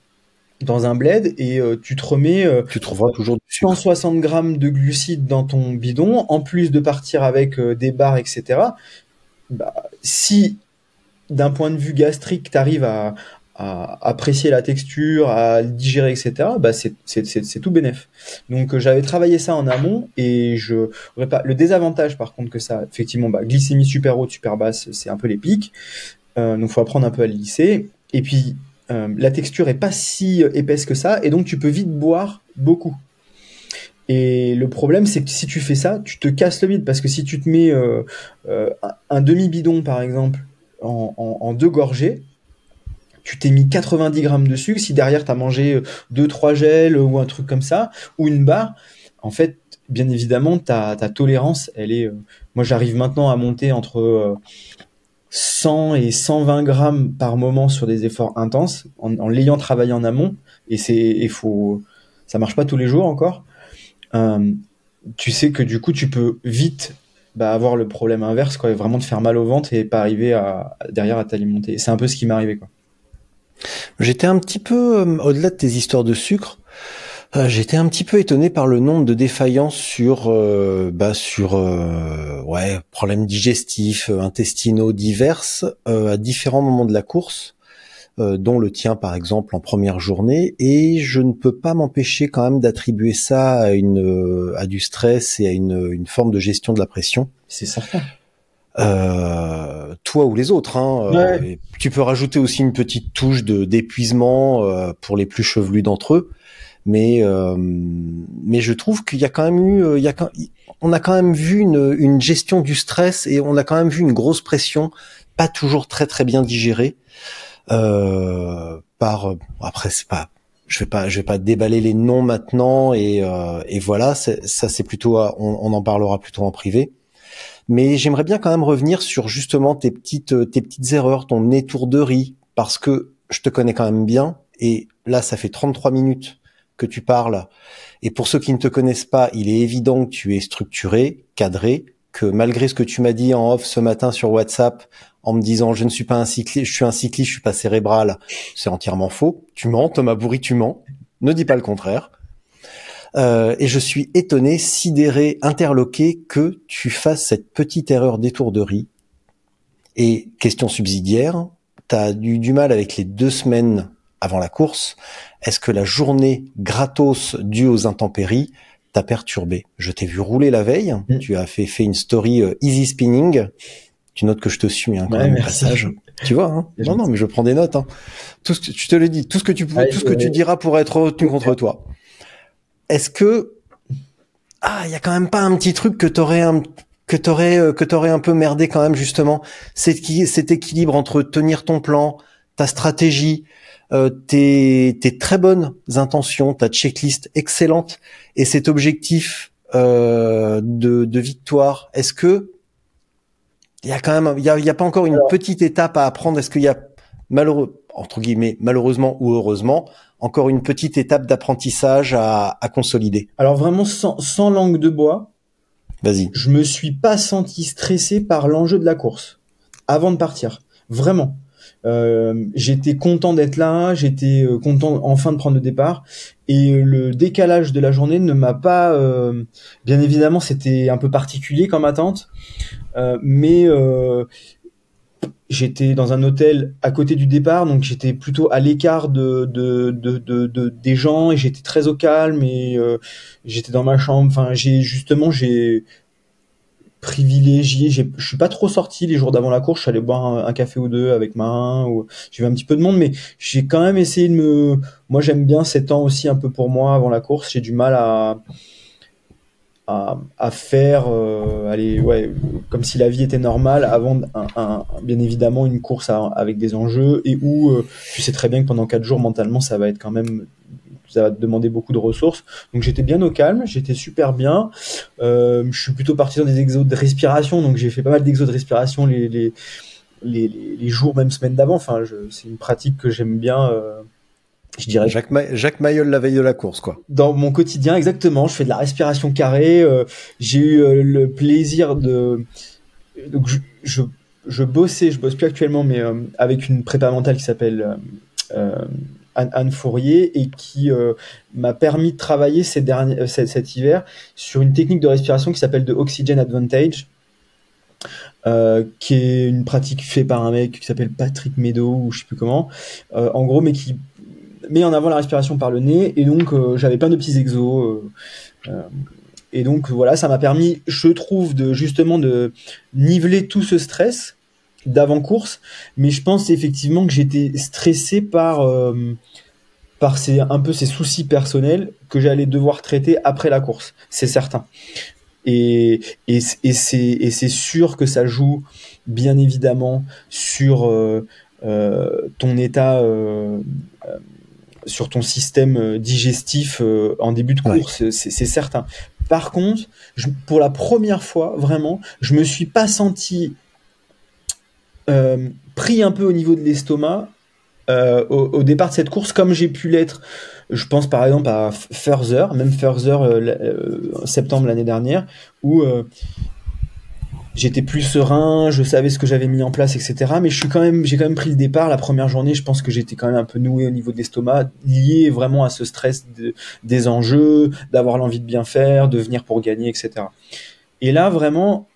dans un bled et euh, tu te remets euh, Tu trouveras toujours du sucre. 160 grammes de glucides dans ton bidon, en plus de partir avec euh, des barres, etc. Bah, si d'un point de vue gastrique, tu arrives à, apprécier la texture, à le digérer, etc., bah c'est tout bénef. Donc euh, j'avais travaillé ça en amont et je pas le désavantage par contre que ça, effectivement, bah, glycémie super haute, super basse, c'est un peu les pics. Euh, donc faut apprendre un peu à le lisser. Et puis euh, la texture est pas si épaisse que ça, et donc tu peux vite boire beaucoup. Et le problème, c'est que si tu fais ça, tu te casses le bide, parce que si tu te mets euh, un, un demi-bidon, par exemple, en, deux gorgées, tu t'es mis 90 grammes de sucre, si derrière tu as mangé 2-3 gels ou un truc comme ça, ou une barre, en fait, bien évidemment, ta, ta tolérance, elle est. euh, moi, j'arrive maintenant à monter entre euh, 100 et 120 grammes par moment sur des efforts intenses, en, l'ayant travaillé en amont. Et c'est, faut, ça marche pas tous les jours encore. Euh, tu sais que du coup, tu peux vite bah, avoir le problème inverse, quoi, et vraiment te faire mal au ventre et pas arriver à, derrière à t'alimenter. C'est un peu ce qui m'est arrivé, quoi. J'étais un petit peu, euh, au-delà de tes histoires de sucre, euh, j'étais un petit peu étonné par le nombre de défaillances sur, euh, bah, sur, ouais, problèmes digestifs, intestinaux diverses à différents moments de la course, euh, dont le tien par exemple en première journée, et je ne peux pas m'empêcher quand même d'attribuer ça à une, euh, à du stress et à une, une forme de gestion de la pression. C'est certain. Euh, toi ou les autres. Hein, Ouais. Euh, et tu peux rajouter aussi une petite touche de d'épuisement euh, pour les plus chevelus d'entre eux, mais euh, mais je trouve qu'il y a quand même eu, il y a quand- on a quand même vu une, une gestion du stress et on a quand même vu une grosse pression, pas toujours très très bien digérée. Euh, par après c'est pas je vais pas je vais pas déballer les noms maintenant et euh, et voilà ça c'est plutôt à- on, on en parlera plutôt en privé. Mais j'aimerais bien quand même revenir sur justement tes petites tes petites erreurs ton étourderie parce que je te connais quand même bien et là ça fait 33 minutes que tu parles et pour ceux qui ne te connaissent pas il est évident que tu es structuré cadré malgré ce que tu m'as dit en off ce matin sur WhatsApp en me disant je ne suis pas un cycliste, je suis un cycliste, je suis pas cérébral, c'est entièrement faux. Tu mens, Thomas Bourri, tu mens. Ne dis pas le contraire. Euh, et je suis étonné, sidéré, interloqué que tu fasses cette petite erreur d'étourderie. Et question subsidiaire, tu as eu du mal avec les deux semaines avant la course. Est-ce que la journée gratos due aux intempéries t'a perturbé Je t'ai vu rouler la veille, Mm. tu as fait, fait une story euh, easy spinning. Tu notes que je te suis hein, quand Ouais, même merci. passage. Tu vois, hein non, non, mais je prends des notes. Hein. Tout ce que tu te le dis, tout ce que tu Ouais, tout ce que tu diras pourrait être retenu contre toi. Est-ce que ah, il y a quand même pas un petit truc que t'aurais un que t'aurais euh, que t'aurais un peu merdé quand même justement, c'est qui cet équilibre entre tenir ton plan, ta stratégie, euh, tes tes très bonnes intentions, ta checklist excellente et cet objectif euh, de de victoire. Est-ce que il y a quand même il y a, y a pas encore une petite étape à apprendre? Est-ce qu'il y a malheureux entre guillemets malheureusement ou heureusement encore une petite étape d'apprentissage à, à consolider? Alors vraiment sans, sans langue de bois, Vas-y. je me suis pas senti stressé par l'enjeu de la course avant de partir. Vraiment. Euh, j'étais content d'être là, j'étais euh, content enfin de prendre le départ. Et euh, le décalage de la journée ne m'a pas bien évidemment c'était un peu particulier comme attente. Mais j'étais dans un hôtel à côté du départ donc j'étais plutôt à l'écart de, de, de, de, de- des gens et j'étais très au calme et j'étais dans ma chambre. Enfin j'ai justement j'ai privilégié. Je suis pas trop sorti les jours d'avant la course. Je suis allé boire un, café ou deux avec Marin ou j'ai vu un petit peu de monde mais j'ai quand même essayé de me moi j'aime bien ces temps aussi un peu pour moi avant la course. J'ai du mal à à, faire euh, comme si la vie était normale avant bien évidemment une course avec des enjeux et où euh, tu sais très bien que pendant quatre jours mentalement ça va être quand même ça va te demander beaucoup de ressources. Donc j'étais bien au calme j'étais super bien. Euh, je suis plutôt parti dans des exos de respiration donc j'ai fait pas mal d'exos de respiration les les, les, les- les jours même semaines d'avant. Enfin c'est une pratique que j'aime bien euh, je dirais. Jacques, Ma- Jacques Mayol la veille de la course, quoi. dans mon quotidien exactement. Je fais de la respiration carrée euh, j'ai eu le plaisir de donc je, je je bossais je bosse plus actuellement mais avec une prépa mentale qui s'appelle Anne, Fourier et qui euh, m'a permis de travailler ces derniers euh, cet, hiver sur une technique de respiration qui s'appelle de Oxygen Advantage euh, qui est une pratique faite par un mec qui s'appelle Patrick Meadow ou je sais plus comment en gros mais qui met en avant la respiration par le nez et donc j'avais plein de petits exos et donc voilà ça m'a permis je trouve de justement de niveler tout ce stress d'avant course mais je pense effectivement que j'étais stressé par euh, par ces un peu ces soucis personnels que j'allais devoir traiter après la course c'est certain et et, et c'est et c'est sûr que ça joue bien évidemment sur euh, euh, ton état sur ton système digestif en début de course, c'est c'est certain. Par contre, je- pour la première fois, vraiment, je me suis pas senti pris un peu au niveau de l'estomac euh, au, départ de cette course, comme j'ai pu l'être. Je pense par exemple à Further, même Further euh, euh, septembre l'année dernière, où euh, j'étais plus serein, je savais ce que j'avais mis en place, etc. Mais je quand j'ai quand même pris le départ la première journée. Je pense que j'étais quand même un peu noué au niveau de l'estomac, lié vraiment à ce stress de- des enjeux, d'avoir l'envie de bien faire, de venir pour gagner, etc. Et là, vraiment,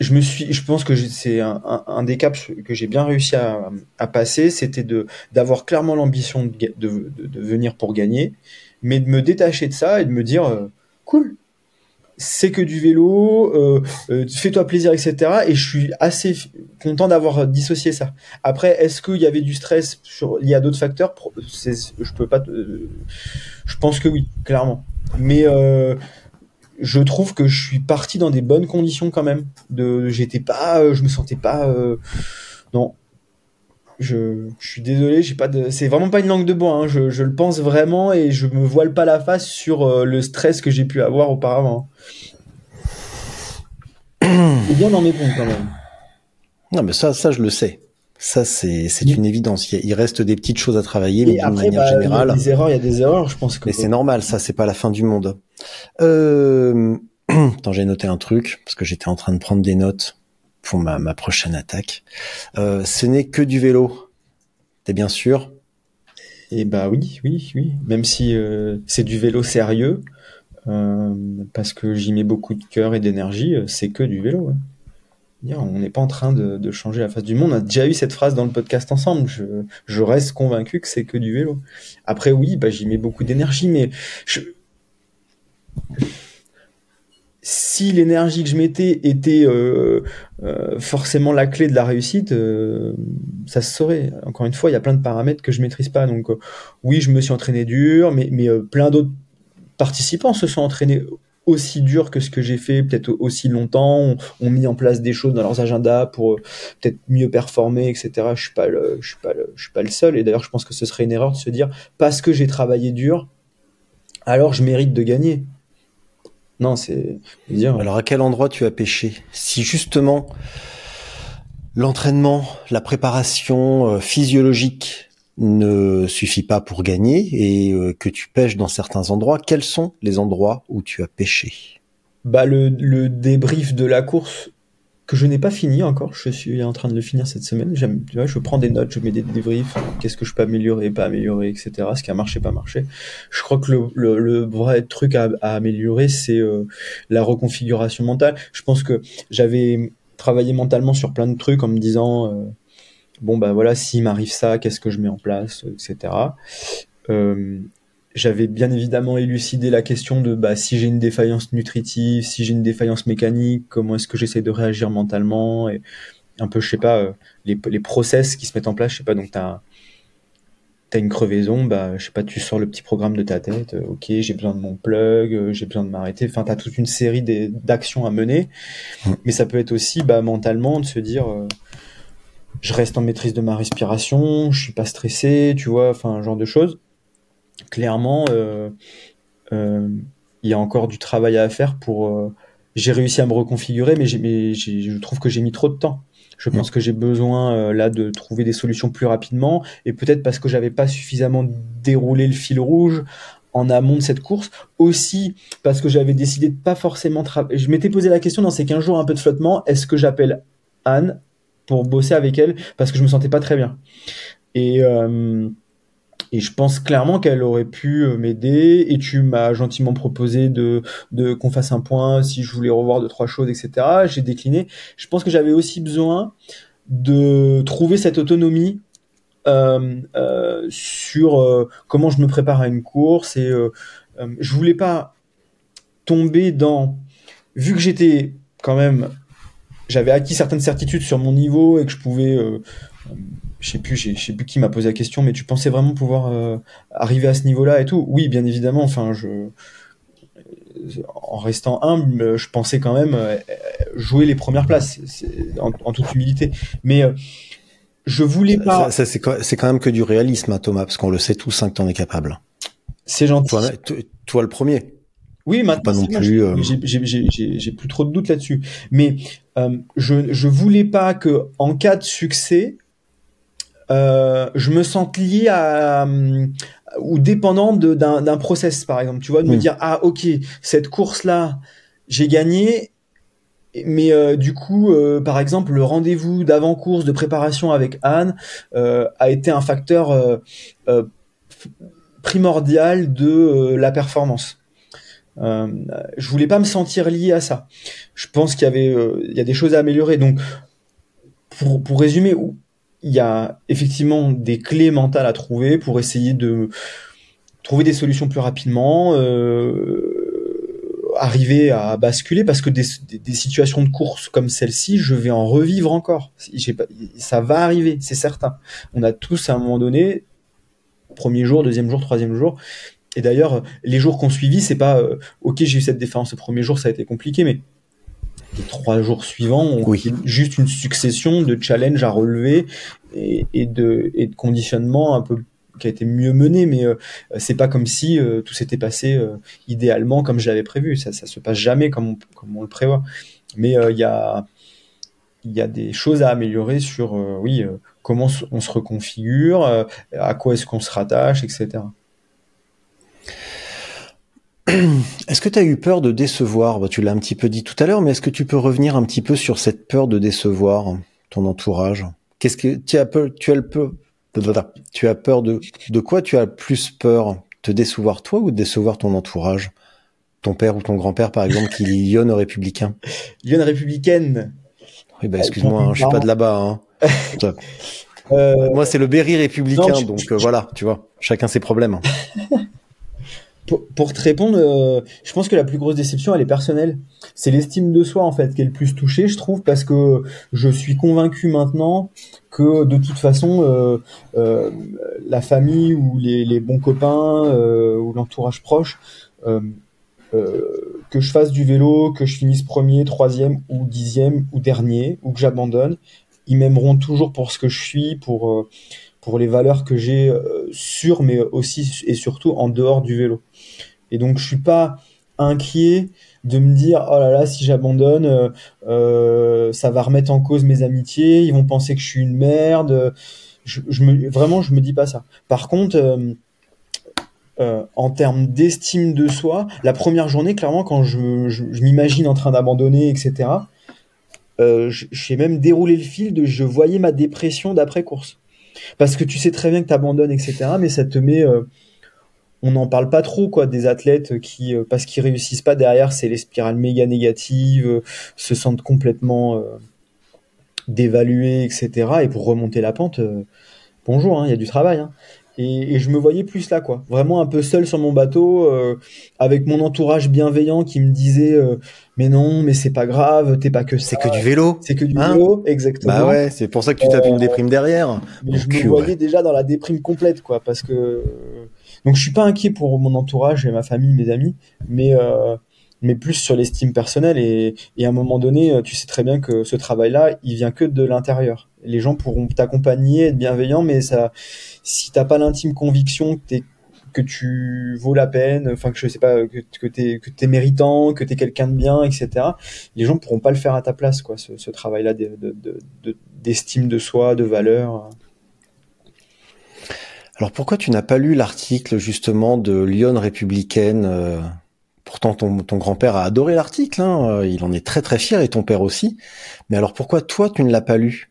je me suis, je pense que c'est un, un, des caps que j'ai bien réussi à, passer, c'était de d'avoir clairement l'ambition de, venir pour gagner, mais de me détacher de ça et de me dire euh, cool, c'est que du vélo, euh, euh, fais-toi plaisir, etc. Et je suis assez content d'avoir dissocié ça. Après, est-ce qu'il y avait du stress sur, lié à d'autres facteurs? Je peux pas. je pense que oui, clairement. Mais je trouve que je suis parti dans des bonnes conditions quand même. De, j'étais pas, euh, je me sentais pas, euh, non. Je, je suis désolé, j'ai pas de, c'est vraiment pas une langue de bois. Hein, je, je le pense vraiment et je me voile pas la face sur euh, le stress que j'ai pu avoir auparavant. Et bien dans mes pompes quand même. Non, mais ça, ça, je le sais. Ça, c'est, c'est une évidence. Il reste des petites choses à travailler, mais d'une manière bah, il y a générale. des erreurs, il y a des erreurs. Je pense que. Mais c'est normal, ça, c'est pas la fin du monde. Euh... Attends, j'ai noté un truc, parce que j'étais en train de prendre des notes pour ma, prochaine attaque. Euh, ce n'est que du vélo. T'es bien sûr? Et bah oui, oui, oui. Même si euh, c'est du vélo sérieux, euh, parce que j'y mets beaucoup de cœur et d'énergie, c'est que du vélo. Dire, On n'est pas en train de, changer la face du monde. On a déjà eu cette phrase dans le podcast ensemble. Je, reste convaincu que c'est que du vélo. Après, oui, bah, j'y mets beaucoup d'énergie, mais. Si l'énergie que je mettais était euh, euh, forcément la clé de la réussite, euh, ça se saurait. Encore une fois, il y a plein de paramètres que je maîtrise pas. Donc, oui, je me suis entraîné dur, mais, plein d'autres participants se sont entraînés aussi dur que ce que j'ai fait, peut-être aussi longtemps, ont, mis en place des choses dans leurs agendas pour peut-être mieux performer, etc. Je suis je suis pas le seul. Et d'ailleurs, je pense que ce serait une erreur de se dire parce que j'ai travaillé dur, alors je mérite de gagner. Non, c'est dire. Alors, à quel endroit tu as pêché? Si justement l'entraînement, la préparation euh, physiologique ne suffit pas pour gagner et euh, que tu pêches dans certains endroits, quels sont les endroits où tu as pêché? Bah le, le débrief de la course que je n'ai pas fini encore, je suis en train de le finir cette semaine. Tu vois, je prends des notes, je mets des débriefs, qu'est-ce que je peux améliorer, pas améliorer, etc. Ce qui a marché, pas marché. Je crois que le, vrai truc à, améliorer, c'est euh, la reconfiguration mentale. Je pense que j'avais travaillé mentalement sur plein de trucs en me disant, euh, bon bah voilà, s'il m'arrive ça, qu'est-ce que je mets en place, etc. j'avais bien évidemment élucidé la question de bah, si j'ai une défaillance nutritive, si j'ai une défaillance mécanique, comment est-ce que j'essaie de réagir mentalement et un peu, je sais pas, euh, les, les process qui se mettent en place, je sais pas, donc t'as as une crevaison, bah, je sais pas, tu sors le petit programme de ta tête, euh, ok, j'ai besoin de mon plug, euh, j'ai besoin de m'arrêter, enfin, t'as toute une série d'actions à mener, mais ça peut être aussi, bah, mentalement, de se dire, euh, je reste en maîtrise de ma respiration, je suis pas stressé, tu vois, enfin, genre de choses clairement, euh, euh, il y a encore du travail à faire pour. euh, j'ai réussi à me reconfigurer, mais, mais je trouve que j'ai mis trop de temps. Je pense que j'ai besoin euh, là de trouver des solutions plus rapidement, et peut-être parce que j'avais pas suffisamment déroulé le fil rouge en amont de cette course, aussi parce que j'avais décidé de pas forcément travailler. Je m'étais posé la question dans ces 15 jours un peu de flottement, est-ce que j'appelle Anne pour bosser avec elle parce que je me sentais pas très bien. Et euh, et je pense clairement qu'elle aurait pu euh, m'aider. Et tu m'as gentiment proposé de, qu'on fasse un point si je voulais revoir deux trois choses, etc. J'ai décliné. Je pense que j'avais aussi besoin de trouver cette autonomie euh, euh, sur comment je me prépare à une course. Et je voulais pas tomber dans, vu que j'étais quand même, j'avais acquis certaines certitudes sur mon niveau et que je pouvais je sais plus, je sais plus qui m'a posé la question, mais tu pensais vraiment pouvoir euh, arriver à ce niveau-là et tout? Oui, bien évidemment. Enfin, je, en restant humble, je pensais quand même euh, jouer les premières places, en, en toute humilité. Mais euh, je voulais pas. ça, c'est quand c'est quand même que du réalisme, hein, Thomas, parce qu'on le sait tous hein, que t'en es capable. C'est gentil. Toi, le premier. Oui, maintenant, pas non plus, j'ai- euh, plus trop de doutes là-dessus. Mais euh, je je voulais pas que en cas de succès, euh, je me sente lié à euh, ou dépendant d'un process, par exemple. Tu vois, de me Mm. dire ah ok cette course là j'ai gagné. Mais euh, du coup, euh, par exemple, le rendez-vous d'avant-course de préparation avec Anne euh, a été un facteur primordial de la performance. Je voulais pas me sentir lié à ça. Je pense qu'il y avait, il y a des choses à améliorer. Donc, pour, pour résumer, il y a effectivement des clés mentales à trouver pour essayer de trouver des solutions plus rapidement, euh, arriver à basculer parce que des, situations de course comme celle-ci, je vais en revivre encore. Ça va arriver, c'est certain. On a tous à un moment donné, premier jour, deuxième jour, troisième jour. Et d'ailleurs, les jours qu'on suivi, c'est pas euh, ok, j'ai eu cette défense le premier jour, ça a été compliqué, mais les trois jours suivants, on Oui. juste une succession de challenges à relever et, et de, et de conditionnement un peu qui a été mieux mené, mais euh, c'est pas comme si euh, tout s'était passé euh, idéalement comme je l'avais prévu. Ça, ça se passe jamais comme on, comme on le prévoit. Mais il y a y a des choses à améliorer sur oui comment on se reconfigure, à quoi est-ce qu'on se rattache, etc. Est-ce que tu as eu peur de décevoir? Bah, Tu l'as un petit peu dit tout à l'heure, mais est-ce que tu peux revenir un petit peu sur cette peur de décevoir ton entourage? Qu'est-ce que tu as peur Tu as le peur Tu as peur de de quoi? Tu as plus peur de décevoir toi ou de décevoir ton entourage? Ton père ou ton grand-père, par exemple, qui lionne aux républicains? Lyon républicaine. Oui, bah excuse-moi, hein, je suis pas de là-bas. Hein. Euh, Moi, c'est le Berry républicain, Non, tu- donc tu- euh, voilà, tu vois, chacun ses problèmes. pour, te répondre, euh, je pense que la plus grosse déception, elle est personnelle. C'est l'estime de soi en fait qui est le plus touché, je trouve, parce que je suis convaincu maintenant que de toute façon, euh, euh, la famille ou les, bons copains ou l'entourage proche, que je fasse du vélo, que je finisse premier, troisième ou dixième ou dernier, ou que j'abandonne, ils m'aimeront toujours pour ce que je suis, pour pour les valeurs que j'ai sur, mais aussi et surtout en dehors du vélo. Et donc je suis pas inquiet de me dire oh là là si j'abandonne euh, euh, ça va remettre en cause mes amitiés ils vont penser que je suis une merde. Je, je me vraiment je me dis pas ça. Par contre euh, en termes d'estime de soi la première journée clairement quand je, m'imagine en train d'abandonner etc je- j'ai même déroulé le fil de je voyais ma dépression d'après course. Parce que tu sais très bien que tu abandonnes etc mais ça te met on n'en parle pas trop quoi des athlètes qui euh, parce qu'ils réussissent pas derrière c'est les spirales méga négatives euh, se sentent complètement euh, dévalués etc et pour remonter la pente euh, bonjour hein, il y a du travail hein. et, et je me voyais plus là quoi vraiment un peu seul sur mon bateau euh, avec mon entourage bienveillant qui me disait mais non mais c'est pas grave t'es pas que C'est que du vélo. c'est que du Hein vélo exactement Bah ouais, c'est pour ça que tu tapes une déprime derrière. mais je cul, me voyais ouais. déjà dans la déprime complète quoi parce que donc je suis pas inquiet pour mon entourage et ma famille mes amis mais euh, mais plus sur l'estime personnelle et, et à un moment donné euh, tu sais très bien que ce travail là il vient que de l'intérieur les gens pourront t'accompagner être bienveillants mais ça si t'as pas l'intime conviction que que tu vaux la peine, enfin que je sais pas, que, que t'es méritant, que t'es quelqu'un de bien, etc. Les gens pourront pas le faire à ta place, quoi, ce, ce travail-là de- de- de- de- d'estime de soi, de valeur. Alors pourquoi tu n'as pas lu l'article justement de Lyon républicaine euh, Pourtant ton, grand-père a adoré l'article, hein, euh, il en est très très fier et ton père aussi. Mais alors pourquoi toi tu ne l'as pas lu?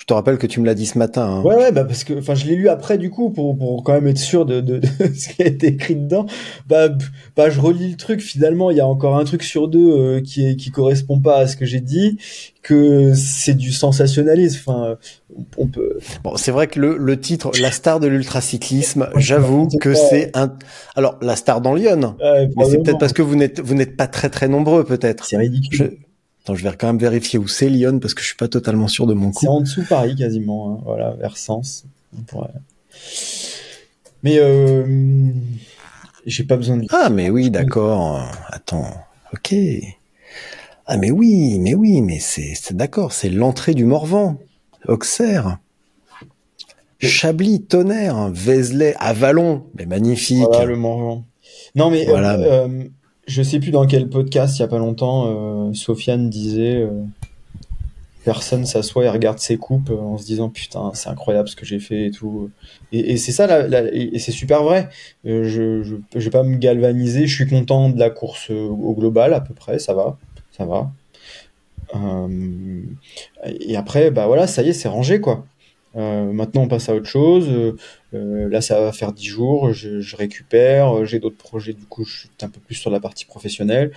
Je te rappelle que tu me l'as dit ce matin. hein. Ouais, ouais, bah parce que, enfin, je l'ai lu après du coup pour pour quand même être sûr de, de, de ce qui a été écrit dedans. Bah, bah, je relis le truc. Finalement, il y a encore un truc sur deux euh, qui est qui correspond pas à ce que j'ai dit, que c'est du sensationnalisme. Enfin, on peut. Bon, c'est vrai que le, le titre, la star de l'ultracyclisme, j'avoue que c'est un. Alors la star dans Lyon, Ouais, mais c'est peut-être parce que vous n'êtes vous n'êtes pas très très nombreux peut-être. c'est ridicule. Je... Attends, je vais quand même vérifier où c'est Lyon parce que je suis pas totalement sûr de mon C'est coup. en dessous Paris quasiment, hein, voilà, vers Sens. Pourrait- Mais euh, j'ai pas besoin de. Ah mais oui, d'accord. Attends, ok. Ah mais oui, mais oui, mais c'est c'est d'accord, c'est l'entrée du Morvan. Auxerre, Chablis, Tonnerre, Vézelay, Avalon, mais magnifique. Voilà le Morvan. Non mais Voilà, euh, euh, je sais plus dans quel podcast il y a pas longtemps, euh, Sofiane disait euh, personne s'assoit et regarde ses coupes euh, en se disant putain c'est incroyable ce que j'ai fait et tout. Et, c'est ça et c'est super vrai. Je, je je vais pas me galvaniser. Je suis content de la course au global à peu près. Ça va, ça va. Et après bah voilà ça y est c'est rangé quoi. Euh, maintenant, on passe à autre chose. Euh, euh, là, ça va faire 10 jours. Je, récupère. J'ai d'autres projets. Du coup, je suis un peu plus sur la partie professionnelle.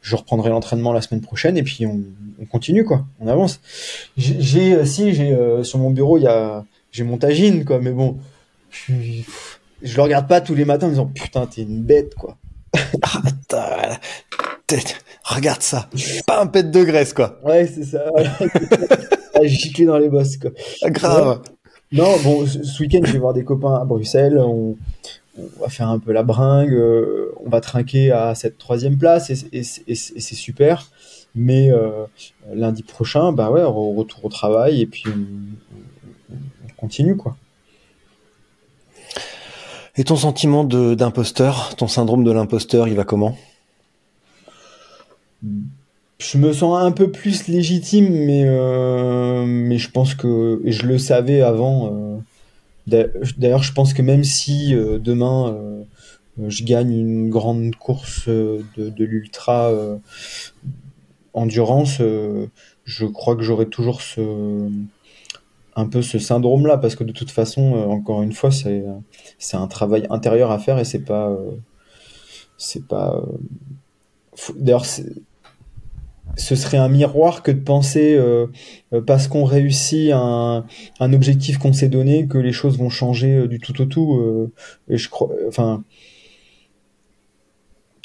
Je reprendrai l'entraînement la semaine prochaine et puis on, on continue quoi. On avance. J'ai, si, j'ai sur mon bureau, il y a, j'ai mon tagine quoi. Mais bon, je, je le regarde pas tous les matins en disant putain, t'es une bête quoi. Regarde ça. Pas un pet de graisse, quoi. Ouais, c'est ça. À gicler dans les bosses quoi. Ah, Grave. Non, bon, ce week-end, je vais voir des copains à Bruxelles. On, on va faire un peu la bringue. euh, on va trinquer à cette troisième place et, et- et- et c'est super. Mais euh, lundi prochain, bah ouais, re- retour au travail et puis on, on- on continue quoi. Et ton sentiment d'imposteur, ton syndrome de l'imposteur, il va comment? Je me sens un peu plus légitime, mais euh, mais je pense que et je le savais avant. euh, d'a- D'ailleurs, je pense que même si euh, demain je gagne une grande course de, l'ultra endurance, je crois que j'aurai toujours ce un peu ce syndrome-là, parce que de toute façon, encore une fois, c'est un travail intérieur à faire et c'est pas euh, c'est pas D'ailleurs, ce serait un miroir que de penser euh, euh, parce qu'on réussit un, un objectif qu'on s'est donné que les choses vont changer euh, du tout au tout. je crois, enfin,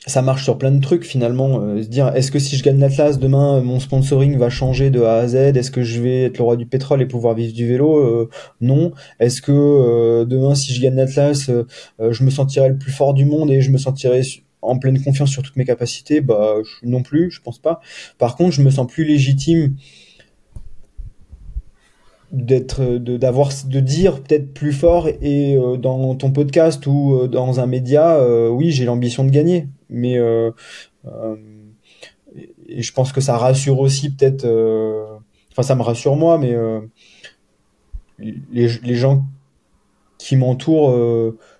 ça marche sur plein de trucs finalement. se dire, est-ce que si je gagne l'Atlas demain, mon sponsoring va changer de A à Z Est-ce que je vais être le roi du pétrole et pouvoir vivre du vélo Non. Est-ce que demain, si je gagne l'Atlas, je me sentirai le plus fort du monde et je me sentirai en pleine confiance sur toutes mes capacités Bah non plus, je pense pas. Par contre, je me sens plus légitime d'être de d'avoir de dire peut-être plus fort et euh, dans ton podcast ou euh, dans un média euh, oui j'ai l'ambition de gagner mais je pense que ça rassure aussi peut-être enfin ça me rassure moi mais les, gens qui m'entourent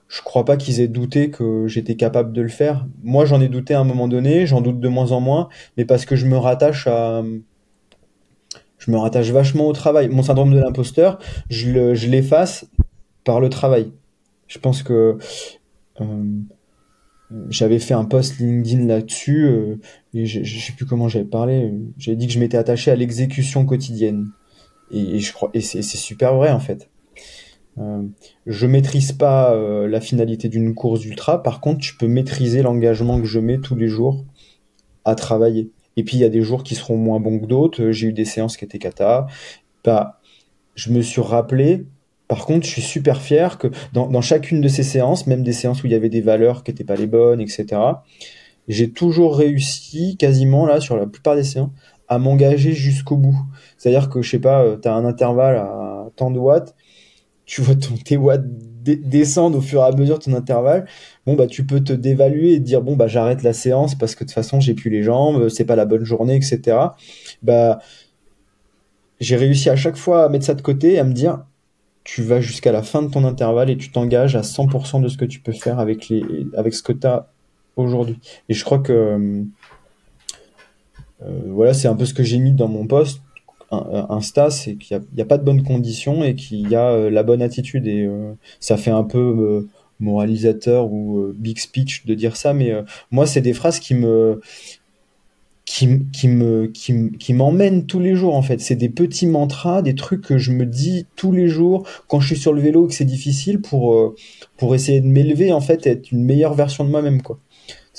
je crois pas qu'ils aient douté que j'étais capable de le faire moi j'en ai douté à un moment donné j'en doute de moins en moins mais parce que je me rattache à je me rattache vachement au travail. Mon syndrome de l'imposteur, je le- je l'efface par le travail. Je pense que euh, j'avais fait un post LinkedIn là-dessus euh, et je, je sais plus comment j'avais parlé. J'avais dit que je m'étais attaché à l'exécution quotidienne et, je crois et c'est super vrai en fait. Euh, je maîtrise pas euh, la finalité d'une course d'ultra. Par contre, je peux maîtriser l'engagement que je mets tous les jours à travailler. Et puis il y a des jours qui seront moins bons que d'autres. Euh, J'ai eu des séances qui étaient cata. Bah, je me suis rappelé. Par contre, je suis super fier que dans, dans chacune de ces séances, même des séances où il y avait des valeurs qui n'étaient pas les bonnes, etc., j'ai toujours réussi, quasiment là, sur la plupart des séances, à m'engager jusqu'au bout. C'est-à-dire que, je sais pas, tu as un intervalle à tant de watts, tu vois ton, tes descendre au fur et à mesure de ton intervalle, bon bah tu peux te dévaluer et dire bon bah j'arrête la séance parce que de toute façon j'ai plus les jambes, c'est pas la bonne journée, etc. Bah j'ai réussi à chaque fois à mettre ça de côté et à me dire tu vas jusqu'à la fin de ton intervalle et tu t'engages à 100% de ce que tu peux faire avec les avec ce que tu as aujourd'hui. Et je crois que euh, voilà, c'est un peu ce que j'ai mis dans mon post un- un- Insta, c'est qu'il n'y a, pas de bonnes conditions et qu'il y a euh, la bonne attitude. Et euh, ça fait un peu euh, moralisateur ou big speech de dire ça, mais moi, c'est des phrases qui me qui, me qui, m- qui m'emmènent tous les jours en fait. C'est des petits mantras, des trucs que je me dis tous les jours quand je suis sur le vélo et que c'est difficile pour pour essayer de m'élever en fait, être une meilleure version de moi-même quoi.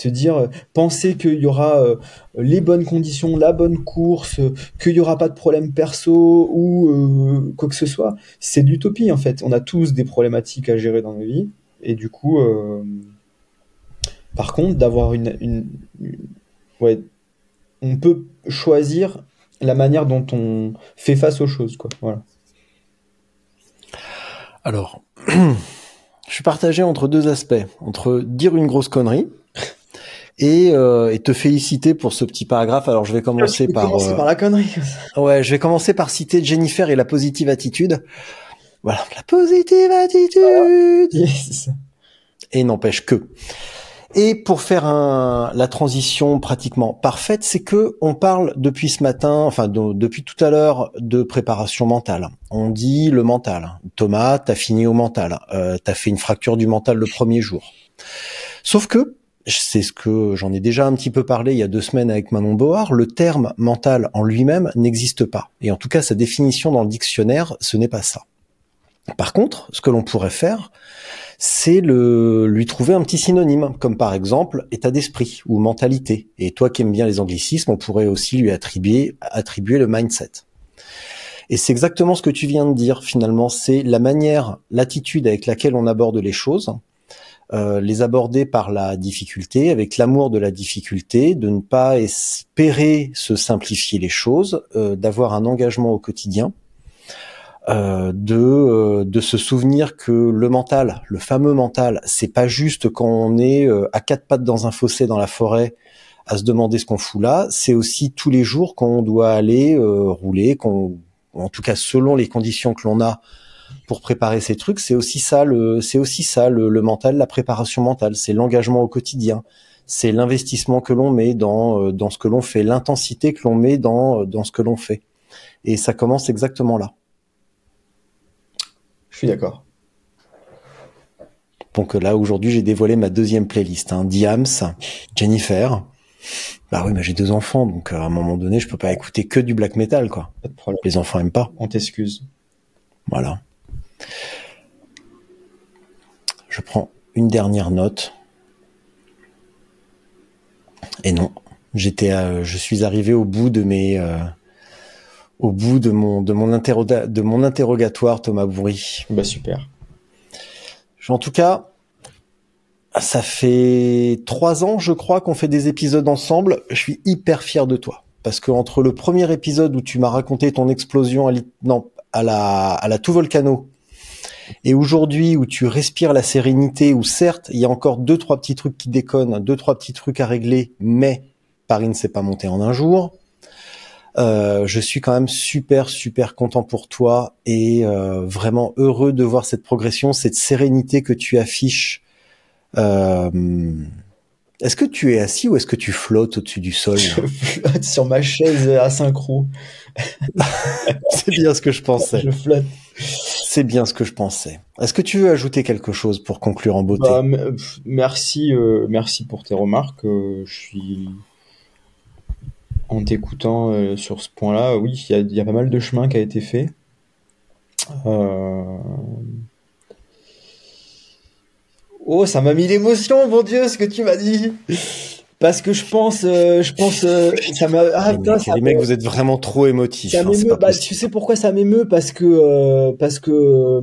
Se dire, euh, penser qu'il y aura euh, les bonnes conditions, la bonne course, euh, qu'il y aura pas de problème perso ou quoi que ce soit, c'est de l'utopie en fait. On a tous des problématiques à gérer dans nos vies et du coup, par contre, d'avoir une, une- ouais, on peut choisir la manière dont on fait face aux choses quoi. Voilà. Alors, je suis partagé entre deux aspects, entre dire une grosse connerie et, euh, et te féliciter pour ce petit paragraphe. Alors, je vais commencer peux par, commencer euh, par la connerie. ouais, je vais commencer par citer Jennifer et la positive attitude. Voilà, la positive attitude. Yes. et n'empêche que. Et pour faire un, la transition pratiquement parfaite, c'est que on parle depuis ce matin, enfin de- depuis tout à l'heure, de préparation mentale. On dit le mental. Thomas, t'as fini au mental. Euh, t'as fait une fracture du mental le premier jour. Sauf que, c'est ce que j'en ai déjà un petit peu parlé il y a deux semaines avec Manon Board, le terme mental en lui-même n'existe pas. Et en tout cas, sa définition dans le dictionnaire, ce n'est pas ça. Par contre, ce que l'on pourrait faire, c'est le lui trouver un petit synonyme, comme par exemple état d'esprit ou mentalité. Et toi qui aimes bien les anglicismes, on pourrait aussi lui attribuer attribuer le mindset. Et c'est exactement ce que tu viens de dire finalement, c'est la manière, l'attitude avec laquelle on aborde les choses, euh, les aborder par la difficulté, avec l'amour de la difficulté, de ne pas espérer se simplifier les choses, euh, d'avoir un engagement au quotidien, euh, de euh, de se souvenir que le mental, le fameux mental, c'est pas juste quand on est euh, à quatre pattes dans un fossé dans la forêt à se demander ce qu'on fout là, c'est aussi tous les jours qu'on doit aller rouler, qu'on en tout cas selon les conditions que l'on a pour préparer ces trucs, c'est aussi ça le c'est aussi ça le, le mental, la préparation mentale, c'est l'engagement au quotidien, c'est l'investissement que l'on met dans euh, dans ce que l'on fait, l'intensité que l'on met dans dans ce que l'on fait. Et ça commence exactement là. Je suis d'accord. Donc là, aujourd'hui, j'ai dévoilé ma deuxième playlist. Hein. Diams, Jennifer. Bah oui, mais j'ai deux enfants, donc euh, à un moment donné, je peux pas écouter que du black metal, quoi. Pas de problème. Les enfants aiment pas. On t'excuse. Voilà. Je prends une dernière note. Et non, j'étais, je suis arrivé au bout de mes, euh, au bout de mon, de mon interroga- de mon interrogatoire, Thomas Bourri. Bah super. En tout cas, ça fait trois ans, je crois, qu'on fait des épisodes ensemble. Je suis hyper fier de toi. Parce que entre le premier épisode où tu m'as raconté ton explosion à, non, à la, à la tout volcano, et aujourd'hui où tu respires la sérénité, où certes, il y a encore deux, trois petits trucs qui déconnent, deux, trois petits trucs à régler, mais Paris ne s'est pas monté en un jour. Euh, je suis quand même super super content pour toi et euh, vraiment heureux de voir cette progression, cette sérénité que tu affiches. Euh, est-ce que tu es assis ou est-ce que tu flottes au-dessus du sol? Je flotte sur ma chaise à. C'est bien ce que je pensais. Je flotte. C'est bien ce que je pensais. Est-ce que tu veux ajouter quelque chose pour conclure en beauté? Bah, merci, euh, merci pour tes remarques. euh, je suis en t'écoutant euh, sur ce point-là. Oui, il y y a pas mal de chemin qui a été fait. Oh, ça m'a mis l'émotion, mon Dieu, ce que tu m'as dit. Parce que je pense, euh, je pense, euh, ça m'a. Ah les putain, ça les me- mecs, vous êtes vraiment trop émotifs. ça hein, m'émeut. Bah, tu sais pourquoi ça m'émeut? Parce que, euh, parce que, euh,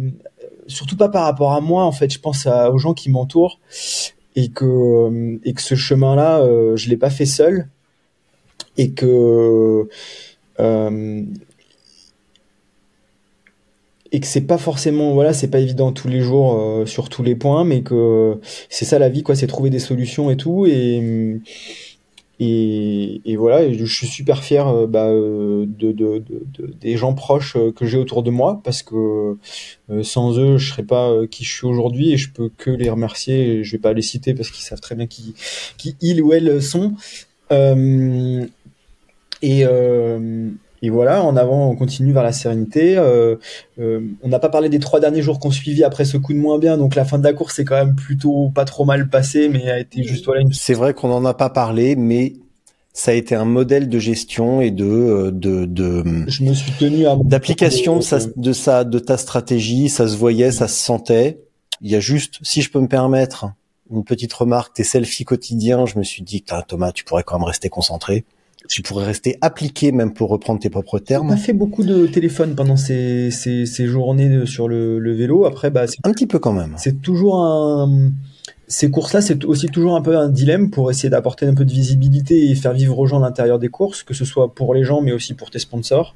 surtout pas par rapport à moi. En fait, je pense à- aux gens qui m'entourent et que, euh, et que ce chemin-là, euh, je l'ai pas fait seul et que, euh, et que c'est pas forcément, voilà, c'est pas évident tous les jours euh, sur tous les points, mais que c'est ça la vie, quoi, c'est trouver des solutions et tout et et, voilà, je suis super fier euh, bah, euh, de, de, de, de- des gens proches que j'ai autour de moi parce que sans eux, je serais pas qui je suis aujourd'hui et je peux que les remercier. Et je vais pas les citer parce qu'ils savent très bien qui, qui ils ou elles sont. Et, et voilà, en avant, on continue vers la sérénité. Euh, euh, on n'a pas parlé des trois derniers jours qu'on suivi après ce coup de moins bien, donc la fin de la course est quand même plutôt pas trop mal passée, mais a été juste voilà une C'est vrai qu'on n'en a pas parlé, mais ça a été un modèle de gestion et de euh, de de je me suis tenu à mon- d'application de sa de sa de ta stratégie. Ça se voyait, ça se sentait. Il y a juste, si je peux me permettre, une petite remarque. Tes selfies quotidiens, je me suis dit, Thomas, tu pourrais quand même rester concentré. Tu pourrais rester appliqué, même pour reprendre tes propres On termes. a fait beaucoup de téléphone pendant ces, ces, ces journées de- sur le, le vélo. Après, bah, c'est Un petit peu quand même. c'est toujours un, ces courses-là, c'est aussi toujours un peu un dilemme pour essayer d'apporter un peu de visibilité et faire vivre aux gens l'intérieur des courses, que ce soit pour les gens, mais aussi pour tes sponsors,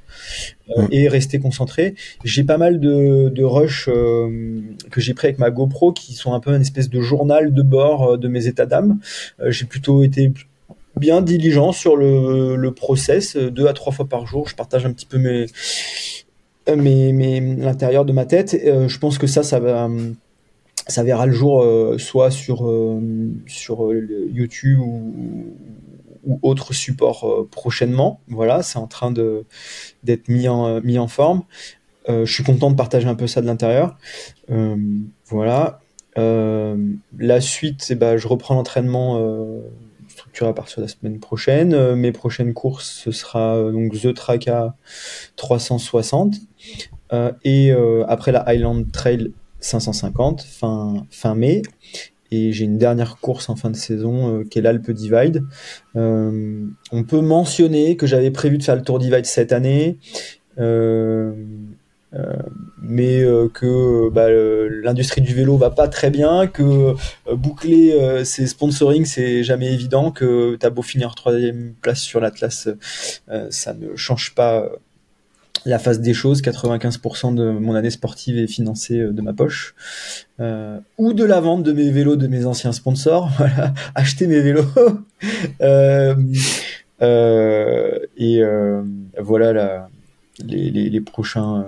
euh, et rester concentré. J'ai pas mal de, de rushs euh, que j'ai pris avec ma GoPro qui sont un peu une espèce de journal de bord euh, de mes états d'âme. Euh, j'ai plutôt été bien diligent sur le, le process, euh, deux à trois fois par jour. Je partage un petit peu mes, euh, mes, mes l'intérieur de ma tête. Euh, je pense que ça, ça va. ça verra le jour euh, soit sur, euh, sur YouTube ou, ou autre support prochainement. Voilà, c'est en train de d'être mis en, mis en forme. Je suis content de partager un peu ça de l'intérieur. Voilà. La suite, eh ben, je reprends l'entraînement structuré à partir de la semaine prochaine. Euh, mes prochaines courses, ce sera euh, donc The Traca 360 euh, et après la Highland Trail 550 fin, fin mai. Et j'ai une dernière course en fin de saison euh, qui est l'Alpe Divide. On peut mentionner que j'avais prévu de faire le Tour Divide cette année. Mais euh, que bah, euh, l'industrie du vélo va pas très bien, que euh, boucler euh, ses sponsoring c'est jamais évident, que t'as beau finir troisième place sur l'Atlas, euh, ça ne change pas euh, la face des choses. 95% de mon année sportive est financée euh, de ma poche euh, ou de la vente de mes vélos de mes anciens sponsors. Voilà, acheter mes vélos. Euh, euh, et euh, voilà les prochains.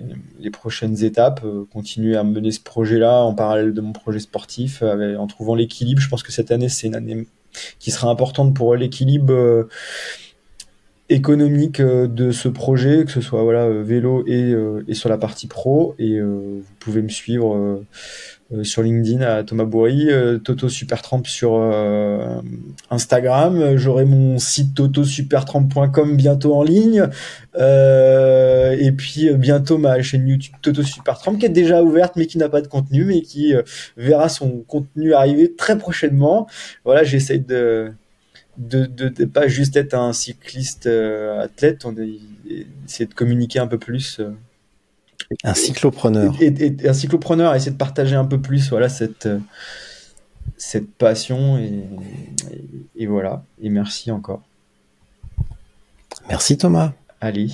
Euh, les prochaines étapes, euh, continuer à mener ce projet-là en parallèle de mon projet sportif, avec- en trouvant l'équilibre. Je pense que cette année, c'est une année qui sera importante pour l'équilibre euh, économique euh, de ce projet, que ce soit voilà euh, vélo et, euh, et sur la partie pro. Et euh, vous pouvez me suivre euh, sur LinkedIn à Thomas Bourri, euh, Toto Supertramp sur euh, Instagram. J'aurai mon site totosupertramp.com bientôt en ligne. Euh, et puis bientôt ma chaîne YouTube Toto Supertramp qui est déjà ouverte mais qui n'a pas de contenu mais qui verra son contenu arriver très prochainement. Voilà, j'essaie de de, de, pas juste être un cycliste athlète, on est, essayer de communiquer un peu plus. Un cyclopreneur. et, et- et un cyclopreneur, essayer de partager un peu plus voilà, cette, euh, cette passion. Et, et- et voilà. Et merci encore. Merci Thomas. Allez.